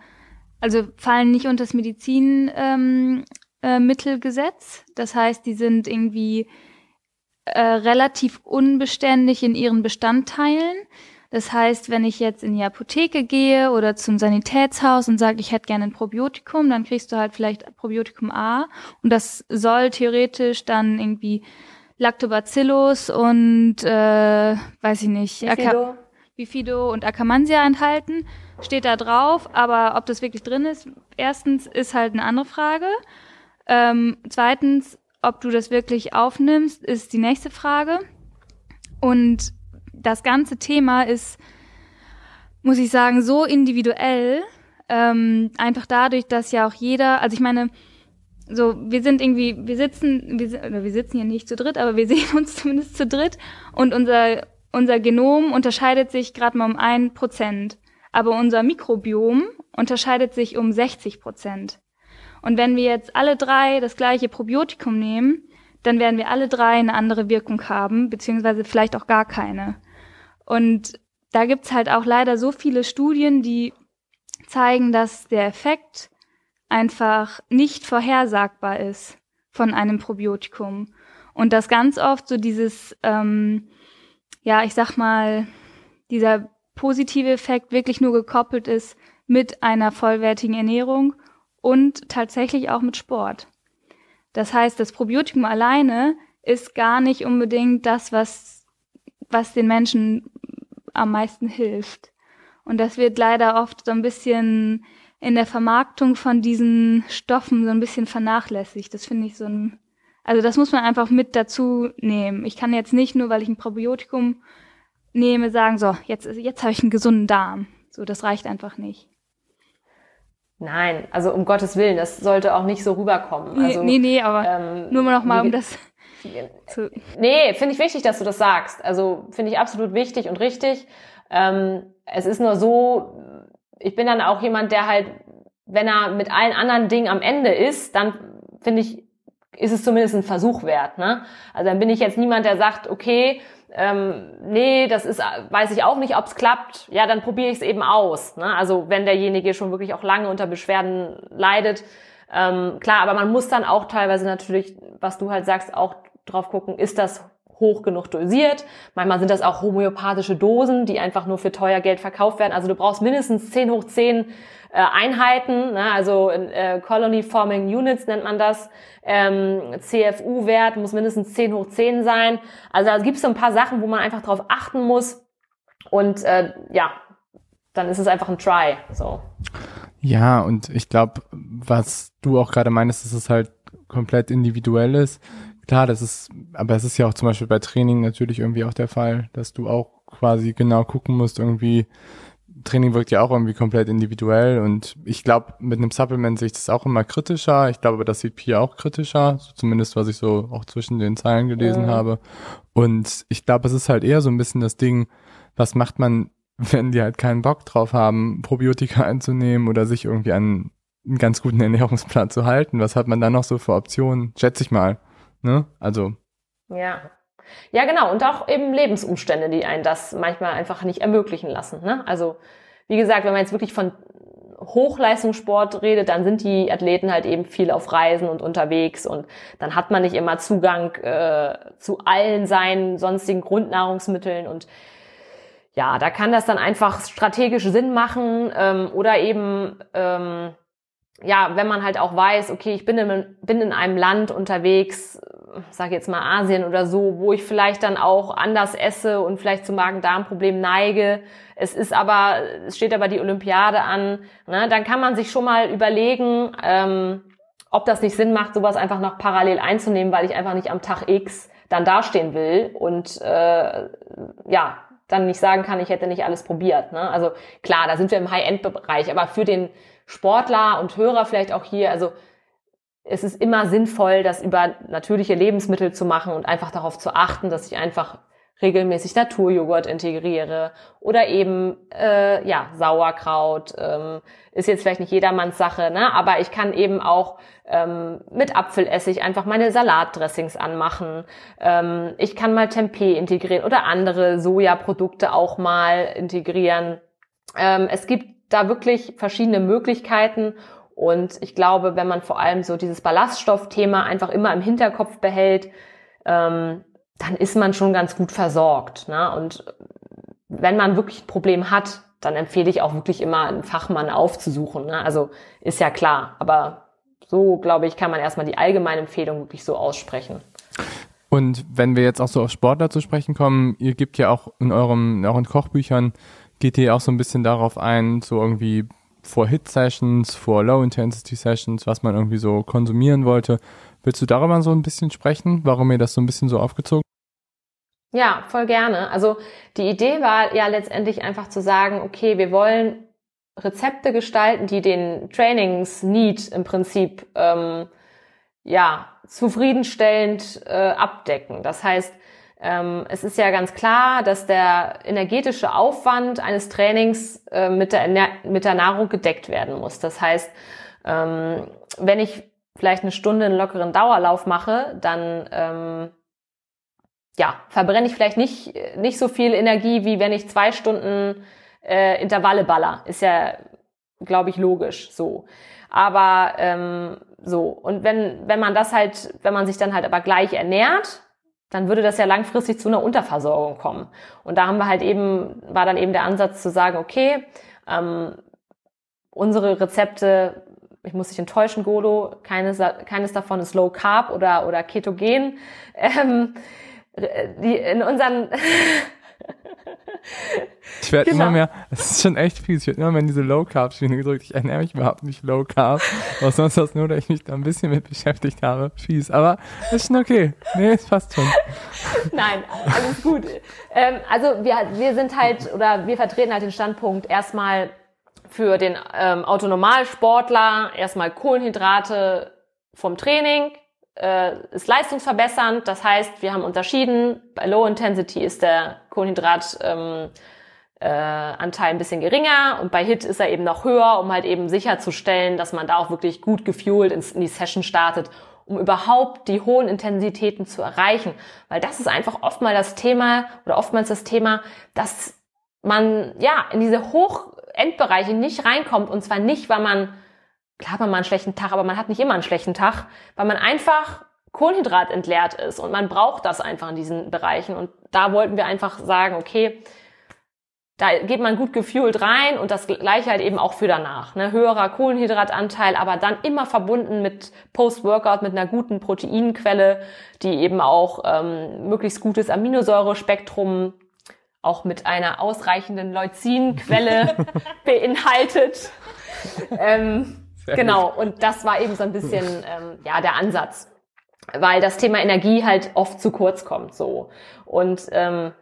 also fallen nicht unter das Medizinmittelgesetz. Ähm, äh, das heißt, die sind irgendwie äh, relativ unbeständig in ihren Bestandteilen. Das heißt, wenn ich jetzt in die Apotheke gehe oder zum Sanitätshaus und sage, ich hätte gerne ein Probiotikum, dann kriegst du halt vielleicht Probiotikum A und das soll theoretisch dann irgendwie Lactobacillus und äh, weiß ich nicht, Bifido. Bifido und Akkermansia enthalten. Steht da drauf, aber ob das wirklich drin ist, erstens ist halt eine andere Frage. Ähm, zweitens, ob du das wirklich aufnimmst, ist die nächste Frage. Und das ganze Thema ist, muss ich sagen, so individuell, ähm, einfach dadurch, dass ja auch jeder, also ich meine, so, wir sind irgendwie, wir sitzen, wir, oder wir sitzen hier nicht zu dritt, aber wir <laughs> sehen uns zumindest zu dritt und unser, unser Genom unterscheidet sich gerade mal um ein Prozent. Aber unser Mikrobiom unterscheidet sich um 60 Prozent. Und wenn wir jetzt alle drei das gleiche Probiotikum nehmen, dann werden wir alle drei eine andere Wirkung haben, beziehungsweise vielleicht auch gar keine. Und da gibt's halt auch leider so viele Studien, die zeigen, dass der Effekt einfach nicht vorhersagbar ist von einem Probiotikum. Und dass ganz oft so dieses, ähm, ja, ich sag mal, dieser positive Effekt wirklich nur gekoppelt ist mit einer vollwertigen Ernährung und tatsächlich auch mit Sport. Das heißt, das Probiotikum alleine ist gar nicht unbedingt das, was, was den Menschen am meisten hilft. Und das wird leider oft so ein bisschen in der Vermarktung von diesen Stoffen so ein bisschen vernachlässigt. Das finde ich so ein, also das muss man einfach mit dazu nehmen. Ich kann jetzt nicht nur, weil ich ein Probiotikum nehme, sagen, so, jetzt, jetzt habe ich einen gesunden Darm. So, das reicht einfach nicht. Nein, also um Gottes Willen, das sollte auch nicht so rüberkommen. Also, nee, nee, aber ähm, nur noch mal, um das zu Nee, finde ich wichtig, dass du das sagst. Also finde ich absolut wichtig und richtig. Ähm, es ist nur so, ich bin dann auch jemand, der halt, wenn er mit allen anderen Dingen am Ende ist, dann finde ich, ist es zumindest ein Versuch wert. Ne? Also dann bin ich jetzt niemand, der sagt, okay, ähm, nee, das ist, weiß ich auch nicht, ob es klappt. Ja, dann probiere ich es eben aus. Ne? Also wenn derjenige schon wirklich auch lange unter Beschwerden leidet, ähm, klar, aber man muss dann auch teilweise natürlich, was du halt sagst, auch drauf gucken, ist das hoch genug dosiert. Manchmal sind das auch homöopathische Dosen, die einfach nur für teuer Geld verkauft werden. Also du brauchst mindestens 10 hoch 10 äh, Einheiten, ne? also äh, Colony Forming Units nennt man das. Ähm, CFU-Wert muss mindestens 10 hoch 10 sein. Also da gibt es so ein paar Sachen, wo man einfach drauf achten muss. Und äh, ja, dann ist es einfach ein Try. So. Ja, und ich glaube, was du auch gerade meinst, dass es halt komplett individuell ist. Klar, das ist, aber es ist ja auch zum Beispiel bei Training natürlich irgendwie auch der Fall, dass du auch quasi genau gucken musst, irgendwie, Training wirkt ja auch irgendwie komplett individuell und ich glaube, mit einem Supplement sehe ich das auch immer kritischer. Ich glaube, das sieht Pia auch kritischer, so zumindest was ich so auch zwischen den Zeilen gelesen mhm. habe. Und ich glaube, es ist halt eher so ein bisschen das Ding, was macht man, <laughs> wenn die halt keinen Bock drauf haben, Probiotika einzunehmen oder sich irgendwie an einen ganz guten <laughs> Ernährungsplan zu halten. Was hat man da noch so für Optionen? Schätze ich mal. Ne? Also. Ja. Ja, genau. Und auch eben Lebensumstände, die einen das manchmal einfach nicht ermöglichen lassen. Ne? Also, wie gesagt, wenn man jetzt wirklich von Hochleistungssport redet, dann sind die Athleten halt eben viel auf Reisen und unterwegs und dann hat man nicht immer Zugang äh, zu allen seinen sonstigen Grundnahrungsmitteln und ja, da kann das dann einfach strategisch Sinn machen ähm, oder eben ähm, ja, wenn man halt auch weiß, okay, ich bin in, bin in einem Land unterwegs, sag jetzt mal Asien oder so, wo ich vielleicht dann auch anders esse und vielleicht zu Magen-Darm-Problemen neige. Es ist aber, es steht aber die Olympiade an, ne, dann kann man sich schon mal überlegen, ähm, ob das nicht Sinn macht, sowas einfach noch parallel einzunehmen, weil ich einfach nicht am Tag X dann dastehen will und äh, ja, dann nicht sagen kann, ich hätte nicht alles probiert. Ne? Also klar, da sind wir im High-End-Bereich, aber für den Sportler und Hörer vielleicht auch hier, also es ist immer sinnvoll, das über natürliche Lebensmittel zu machen und einfach darauf zu achten, dass ich einfach regelmäßig Naturjoghurt integriere oder eben äh, ja Sauerkraut ähm, ist jetzt vielleicht nicht jedermanns Sache, ne? aber ich kann eben auch ähm, mit Apfelessig einfach meine Salatdressings anmachen. Ähm, ich kann mal Tempeh integrieren oder andere Sojaprodukte auch mal integrieren. Ähm, es gibt da wirklich verschiedene Möglichkeiten und ich glaube, wenn man vor allem so dieses Ballaststoffthema einfach immer im Hinterkopf behält, ähm, dann ist man schon ganz gut versorgt. Ne? Und wenn man wirklich ein Problem hat, dann empfehle ich auch wirklich immer einen Fachmann aufzusuchen. Ne? Also ist ja klar, aber so, glaube ich, kann man erstmal die allgemeine Empfehlung wirklich so aussprechen. Und wenn wir jetzt auch so auf Sportler zu sprechen kommen, ihr gibt ja auch in, eurem, in euren Kochbüchern, geht ihr auch so ein bisschen darauf ein, so irgendwie vor Hit-Sessions, vor Low-Intensity-Sessions, was man irgendwie so konsumieren wollte. Willst du darüber so ein bisschen sprechen, warum ihr das so ein bisschen so aufgezogen? Ja, voll gerne. Also die Idee war ja letztendlich einfach zu sagen, okay, wir wollen Rezepte gestalten, die den Trainings-Need im Prinzip ähm, ja zufriedenstellend äh, abdecken. Das heißt, es ist ja ganz klar, dass der energetische Aufwand eines Trainings äh, mit, der, mit der Nahrung gedeckt werden muss. Das heißt, ähm, wenn ich vielleicht eine Stunde einen lockeren Dauerlauf mache, dann ähm, ja, verbrenne ich vielleicht nicht, nicht so viel Energie, wie wenn ich zwei Stunden äh, Intervalle baller. Ist ja, glaube ich, logisch so. Aber ähm, so, und wenn, wenn man das halt, wenn man sich dann halt aber gleich ernährt, dann würde das ja langfristig zu einer Unterversorgung kommen. Und da haben wir halt eben, war dann eben der Ansatz zu sagen, okay, ähm, unsere Rezepte, ich muss dich enttäuschen, Godo, keines, keines davon ist Low Carb oder, oder Ketogen. Ähm, die in unseren <laughs> Ich werde genau. immer mehr, es ist schon echt fies, ich werde immer mehr in diese Low Carb Schiene gedrückt. Ich ernähre mich überhaupt nicht Low Carb. Aber sonst was nur, dass ich mich da ein bisschen mit beschäftigt habe. Fies. Aber ist schon okay. Nee, es passt schon. Nein, alles gut. Ähm, also wir, wir sind halt, oder wir vertreten halt den Standpunkt erstmal für den ähm, Autonomalsportler erstmal Kohlenhydrate vom Training, äh, ist leistungsverbessernd. Das heißt, wir haben unterschieden. Bei Low Intensity ist der Kohlenhydrat ähm, äh, Anteil ein bisschen geringer und bei Hit ist er eben noch höher, um halt eben sicherzustellen, dass man da auch wirklich gut gefuelt in die Session startet, um überhaupt die hohen Intensitäten zu erreichen. Weil das ist einfach oft mal das Thema oder oftmals das Thema, dass man ja in diese Hochendbereiche nicht reinkommt und zwar nicht, weil man klar hat man mal einen schlechten Tag, aber man hat nicht immer einen schlechten Tag, weil man einfach Kohlenhydrat entleert ist und man braucht das einfach in diesen Bereichen. Und da wollten wir einfach sagen, okay, da geht man gut gefühlt rein und das gleiche halt eben auch für danach. Ne? Höherer Kohlenhydratanteil, aber dann immer verbunden mit Post-Workout, mit einer guten Proteinquelle, die eben auch ähm, möglichst gutes Aminosäurespektrum auch mit einer ausreichenden Leucinquelle <laughs> beinhaltet. ähm, genau, und das war eben so ein bisschen ähm, ja der Ansatz, weil das Thema Energie halt oft zu kurz kommt so und ähm,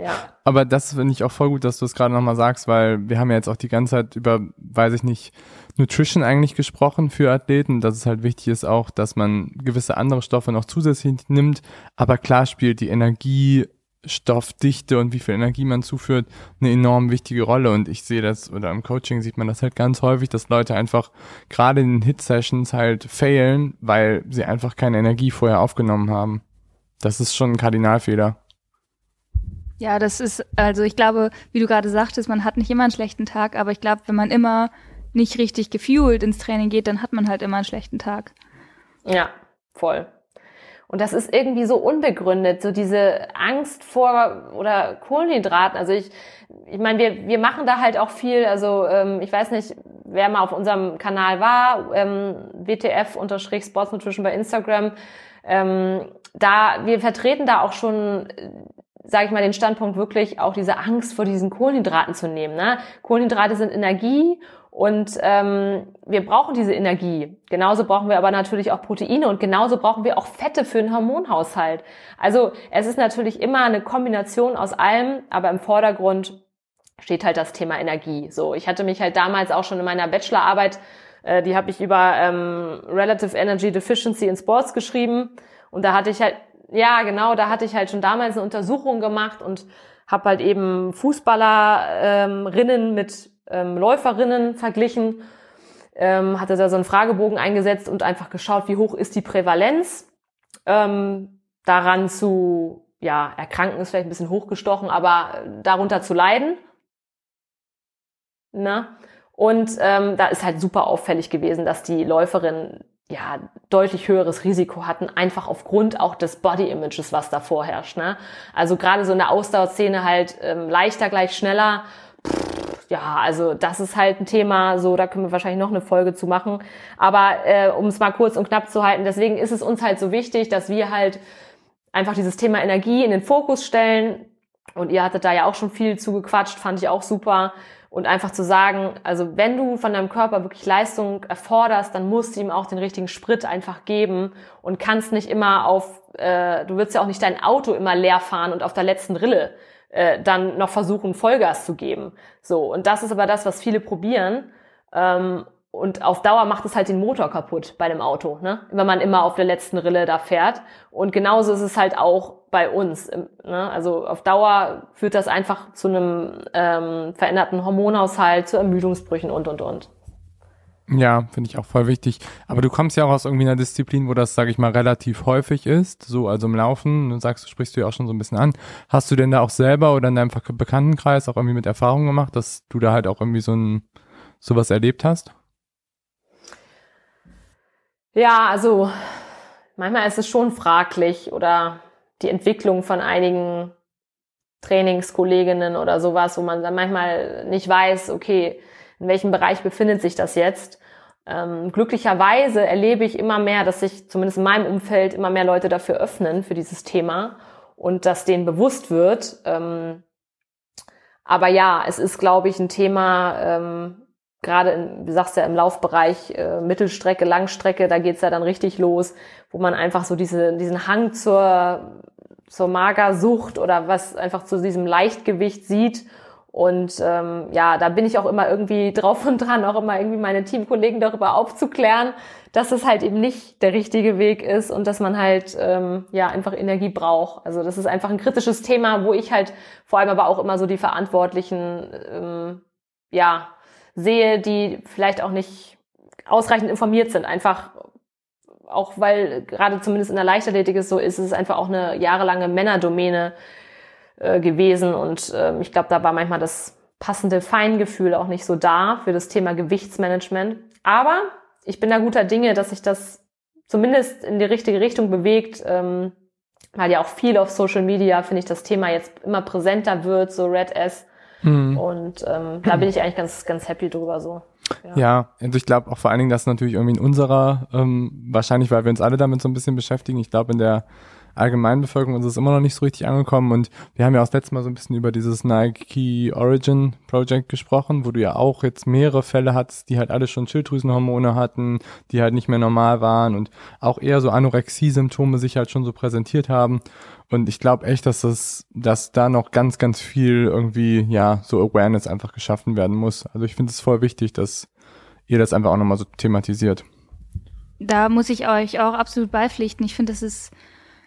ja. Aber das finde ich auch voll gut, dass du es gerade nochmal sagst, weil wir haben ja jetzt auch die ganze Zeit über, weiß ich nicht, Nutrition eigentlich gesprochen für Athleten, dass es halt wichtig ist auch, dass man gewisse andere Stoffe noch zusätzlich nimmt. Aber klar spielt die Energie Stoffdichte und wie viel Energie man zuführt, eine enorm wichtige Rolle. Und ich sehe das, oder im Coaching sieht man das halt ganz häufig, dass Leute einfach gerade in den Hit-Sessions halt failen, weil sie einfach keine Energie vorher aufgenommen haben. Das ist schon ein Kardinalfehler. Ja, das ist, also ich glaube, wie du gerade sagtest, man hat nicht immer einen schlechten Tag, aber ich glaube, wenn man immer nicht richtig gefühlt ins Training geht, dann hat man halt immer einen schlechten Tag. Ja, voll. Und das ist irgendwie so unbegründet, so diese Angst vor oder Kohlenhydraten. Also ich, ich meine, wir, wir machen da halt auch viel. Also ähm, ich weiß nicht, wer mal auf unserem Kanal war, ähm, WTF-Sports Nutrition bei Instagram. Ähm, da wir vertreten da auch schon sage ich mal, den Standpunkt wirklich auch diese Angst vor diesen Kohlenhydraten zu nehmen. Ne? Kohlenhydrate sind Energie und ähm, wir brauchen diese Energie. Genauso brauchen wir aber natürlich auch Proteine und genauso brauchen wir auch Fette für den Hormonhaushalt. Also es ist natürlich immer eine Kombination aus allem, aber im Vordergrund steht halt das Thema Energie. So, ich hatte mich halt damals auch schon in meiner Bachelorarbeit, äh, die habe ich über ähm, Relative Energy Deficiency in Sports geschrieben und da hatte ich halt, ja genau, da hatte ich halt schon damals eine Untersuchung gemacht und habe halt eben Fußballerinnen ähm, mit ähm, Läuferinnen verglichen, ähm, hatte da so einen Fragebogen eingesetzt und einfach geschaut, wie hoch ist die Prävalenz ähm, daran zu, ja, erkranken ist vielleicht ein bisschen hochgestochen, aber darunter zu leiden. Na? Und ähm, da ist halt super auffällig gewesen, dass die Läuferinnen ja deutlich höheres Risiko hatten, einfach aufgrund auch des Body Images, was da vorherrscht. Ne? Also gerade so in der Ausdauerszene halt ähm, leichter gleich schneller. Pff, ja, also das ist halt ein Thema, so da können wir wahrscheinlich noch eine Folge zu machen. Aber äh, um es mal kurz und knapp zu halten, deswegen ist es uns halt so wichtig, dass wir halt einfach dieses Thema Energie in den Fokus stellen. Und ihr hattet da ja auch schon viel zugequatscht, fand ich auch super. Und einfach zu sagen, also wenn du von deinem Körper wirklich Leistung erforderst, dann musst du ihm auch den richtigen Sprit einfach geben und kannst nicht immer auf, äh, du willst ja auch nicht dein Auto immer leer fahren und auf der letzten Rille äh, dann noch versuchen, Vollgas zu geben. So, und das ist aber das, was viele probieren. Ähm, und auf Dauer macht es halt den Motor kaputt bei dem Auto, ne? wenn man immer auf der letzten Rille da fährt. Und genauso ist es halt auch bei uns. Ne? Also auf Dauer führt das einfach zu einem ähm, veränderten Hormonhaushalt, zu Ermüdungsbrüchen und, und, und. Ja, finde ich auch voll wichtig. Aber du kommst ja auch aus irgendwie einer Disziplin, wo das, sage ich mal, relativ häufig ist, so also im Laufen. Du sagst, du sprichst du ja auch schon so ein bisschen an. Hast du denn da auch selber oder in deinem Bekanntenkreis auch irgendwie mit Erfahrung gemacht, dass du da halt auch irgendwie so ein sowas erlebt hast? Ja, also manchmal ist es schon fraglich oder die Entwicklung von einigen Trainingskolleginnen oder sowas, wo man dann manchmal nicht weiß, okay, in welchem Bereich befindet sich das jetzt. Ähm, glücklicherweise erlebe ich immer mehr, dass sich zumindest in meinem Umfeld immer mehr Leute dafür öffnen für dieses Thema und dass denen bewusst wird. Ähm, aber ja, es ist, glaube ich, ein Thema, ähm, gerade, in, wie sagst du ja, im Laufbereich äh, Mittelstrecke, Langstrecke, da geht's ja dann richtig los, wo man einfach so diese, diesen Hang zur, zur Magersucht oder was einfach zu diesem Leichtgewicht sieht und ähm, ja, da bin ich auch immer irgendwie drauf und dran, auch immer irgendwie meine Teamkollegen darüber aufzuklären, dass es halt eben nicht der richtige Weg ist und dass man halt ähm, ja einfach Energie braucht. Also das ist einfach ein kritisches Thema, wo ich halt vor allem aber auch immer so die Verantwortlichen ähm, ja sehe, die vielleicht auch nicht ausreichend informiert sind. Einfach auch weil gerade zumindest in der Leichtathletik ist so ist, ist es einfach auch eine jahrelange Männerdomäne äh, gewesen. Und äh, ich glaube, da war manchmal das passende Feingefühl auch nicht so da für das Thema Gewichtsmanagement. Aber ich bin da guter Dinge, dass sich das zumindest in die richtige Richtung bewegt, ähm, weil ja auch viel auf Social Media, finde ich, das Thema jetzt immer präsenter wird, so Red S. Mhm. Und ähm, da bin ich eigentlich ganz, ganz happy drüber so. Ja, ja also ich glaube auch vor allen Dingen, dass natürlich irgendwie in unserer, ähm, wahrscheinlich, weil wir uns alle damit so ein bisschen beschäftigen, ich glaube in der Allgemeinbevölkerung ist es immer noch nicht so richtig angekommen und wir haben ja auch das letzte Mal so ein bisschen über dieses Nike Origin Project gesprochen, wo du ja auch jetzt mehrere Fälle hattest, die halt alle schon Schilddrüsenhormone hatten, die halt nicht mehr normal waren und auch eher so Anorexie-Symptome sich halt schon so präsentiert haben. Und ich glaube echt, dass das, dass da noch ganz, ganz viel irgendwie, ja, so Awareness einfach geschaffen werden muss. Also ich finde es voll wichtig, dass ihr das einfach auch nochmal so thematisiert. Da muss ich euch auch absolut beipflichten. Ich finde, das ist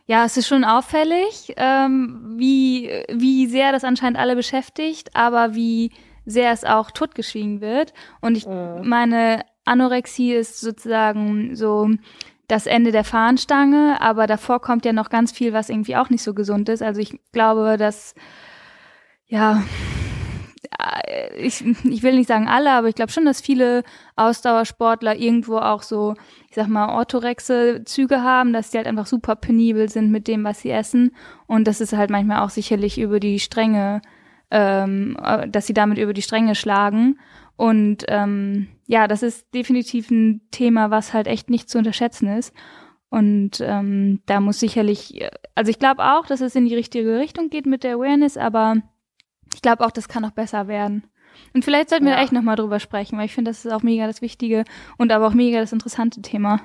ja, es ist schon auffällig, ähm, wie, wie sehr das anscheinend alle beschäftigt, aber wie sehr es auch totgeschwiegen wird. Und ich Mhm. meine, Anorexie ist sozusagen so das Ende der Fahnenstange, aber davor kommt ja noch ganz viel, was irgendwie auch nicht so gesund ist. Also ich glaube, dass, ja, äh, ich, ich will nicht sagen alle, aber ich glaube schon, dass viele Ausdauersportler irgendwo auch so, ich sag mal, orthorexe Züge haben, dass die halt einfach super penibel sind mit dem, was sie essen. Und das ist halt manchmal auch sicherlich über die Stränge, ähm, äh, dass sie damit über die Stränge schlagen. Und ähm, ja, das ist definitiv ein Thema, was halt echt nicht zu unterschätzen ist. Und ähm, da muss sicherlich, also ich glaube auch, dass es in die richtige Richtung geht mit der Awareness, aber ich glaube auch, das kann noch besser werden. Und vielleicht sollten wir Ja. da echt nochmal drüber sprechen, weil ich finde, das ist auch mega das wichtige und aber auch mega das interessante Thema.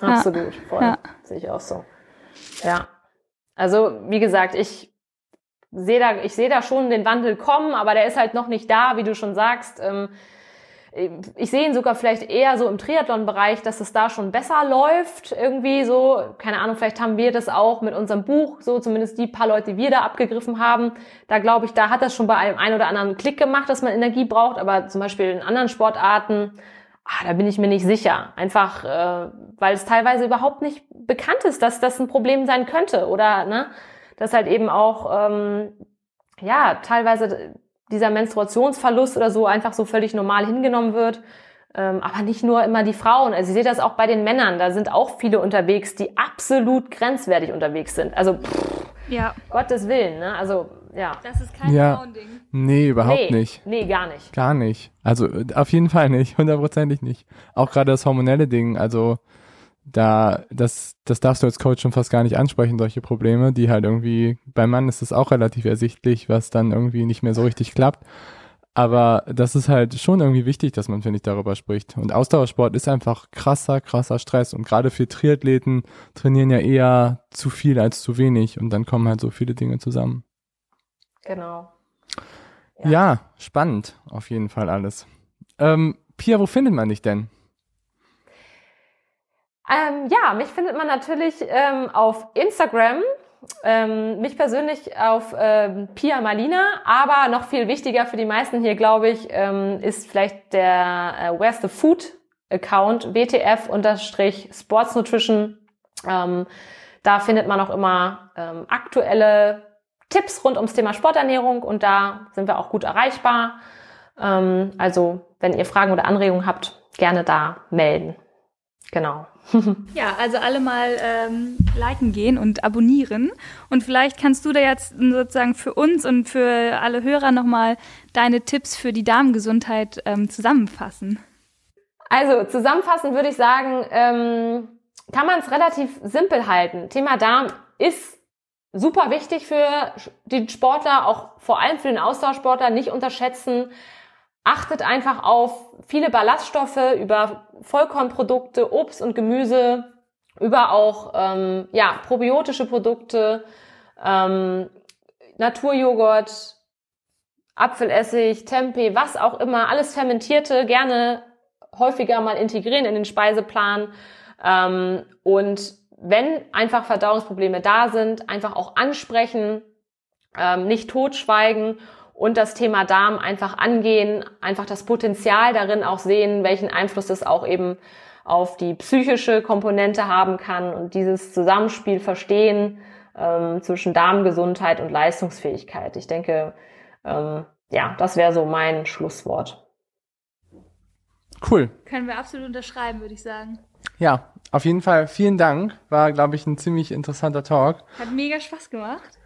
Ja. Absolut, voll. Ja. Sehe ich auch so. Ja. Also, wie gesagt, ich sehe da, ich sehe da schon den Wandel kommen, aber der ist halt noch nicht da, wie du schon sagst. Ähm, ich sehe ihn sogar vielleicht eher so im Triathlon-Bereich, dass es da schon besser läuft, irgendwie so. Keine Ahnung, vielleicht haben wir das auch mit unserem Buch, so zumindest die paar Leute, die wir da abgegriffen haben. Da glaube ich, da hat das schon bei einem einen oder anderen Klick gemacht, dass man Energie braucht, aber zum Beispiel in anderen Sportarten, ah, da bin ich mir nicht sicher. Einfach, äh, weil es teilweise überhaupt nicht bekannt ist, dass das ein Problem sein könnte oder, ne, dass halt eben auch, ähm, ja, teilweise dieser Menstruationsverlust oder so einfach so völlig normal hingenommen wird. Ähm, aber nicht nur immer die Frauen. Also ich sehe das auch bei den Männern. Da sind auch viele unterwegs, die absolut grenzwertig unterwegs sind. Also pff, Ja, Gottes Willen, ne? Also ja. das ist kein Ja. Frauending. Nee, überhaupt nee, nicht. Nee, gar nicht. Gar nicht. Also auf jeden Fall nicht, <laughs> hundertprozentig nicht. Auch gerade das hormonelle Ding, also da, das, das darfst du als Coach schon fast gar nicht ansprechen, solche Probleme, die halt irgendwie, beim Mann ist es auch relativ ersichtlich, was dann irgendwie nicht mehr so richtig klappt. Aber das ist halt schon irgendwie wichtig, dass man, finde ich, darüber spricht. Und Ausdauersport ist einfach krasser, krasser Stress. Und gerade für Triathleten trainieren ja eher zu viel als zu wenig. Und dann kommen halt so viele Dinge zusammen. Genau. Ja, Ja. spannend, auf jeden Fall alles. Ähm, Pia, wo findet man dich denn? Ähm, ja, mich findet man natürlich ähm, auf Instagram, ähm, mich persönlich auf ähm, Pia Malina, aber noch viel wichtiger für die meisten hier, glaube ich, ähm, ist vielleicht der äh, Where's the Food Account, WTF-Sports Nutrition. Ähm, da findet man auch immer ähm, aktuelle Tipps rund ums Thema Sporternährung und da sind wir auch gut erreichbar. Ähm, also, wenn ihr Fragen oder Anregungen habt, gerne da melden. Genau. <laughs> Ja, also alle mal ähm, liken gehen und abonnieren. Und vielleicht kannst du da jetzt sozusagen für uns und für alle Hörer nochmal deine Tipps für die Darmgesundheit ähm, zusammenfassen. Also zusammenfassend würde ich sagen, ähm, kann man es relativ simpel halten. Thema Darm ist super wichtig für die Sportler, auch vor allem für den Austauschsportler, nicht unterschätzen. Achtet einfach auf viele Ballaststoffe über Vollkornprodukte, Obst und Gemüse, über auch ähm, ja, probiotische Produkte, ähm, Naturjoghurt, Apfelessig, Tempeh, was auch immer, alles Fermentierte, gerne häufiger mal integrieren in den Speiseplan. Ähm, und wenn einfach Verdauungsprobleme da sind, einfach auch ansprechen, ähm, nicht totschweigen und das Thema Darm einfach angehen, einfach das Potenzial darin auch sehen, welchen Einfluss das auch eben auf die psychische Komponente haben kann und dieses Zusammenspiel verstehen ähm, zwischen Darmgesundheit und Leistungsfähigkeit. Ich denke, ähm, ja, das wäre so mein Schlusswort. Cool. Können wir absolut unterschreiben, würde ich sagen. Ja, auf jeden Fall vielen Dank. War, glaube ich, ein ziemlich interessanter Talk. Hat mega Spaß gemacht.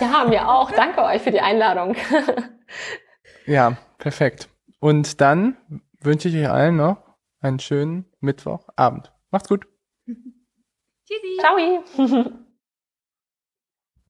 Ja, mir auch. Danke euch für die Einladung. Ja, perfekt. Und dann wünsche ich euch allen noch einen schönen Mittwochabend. Macht's gut. Tschüssi. Ciao.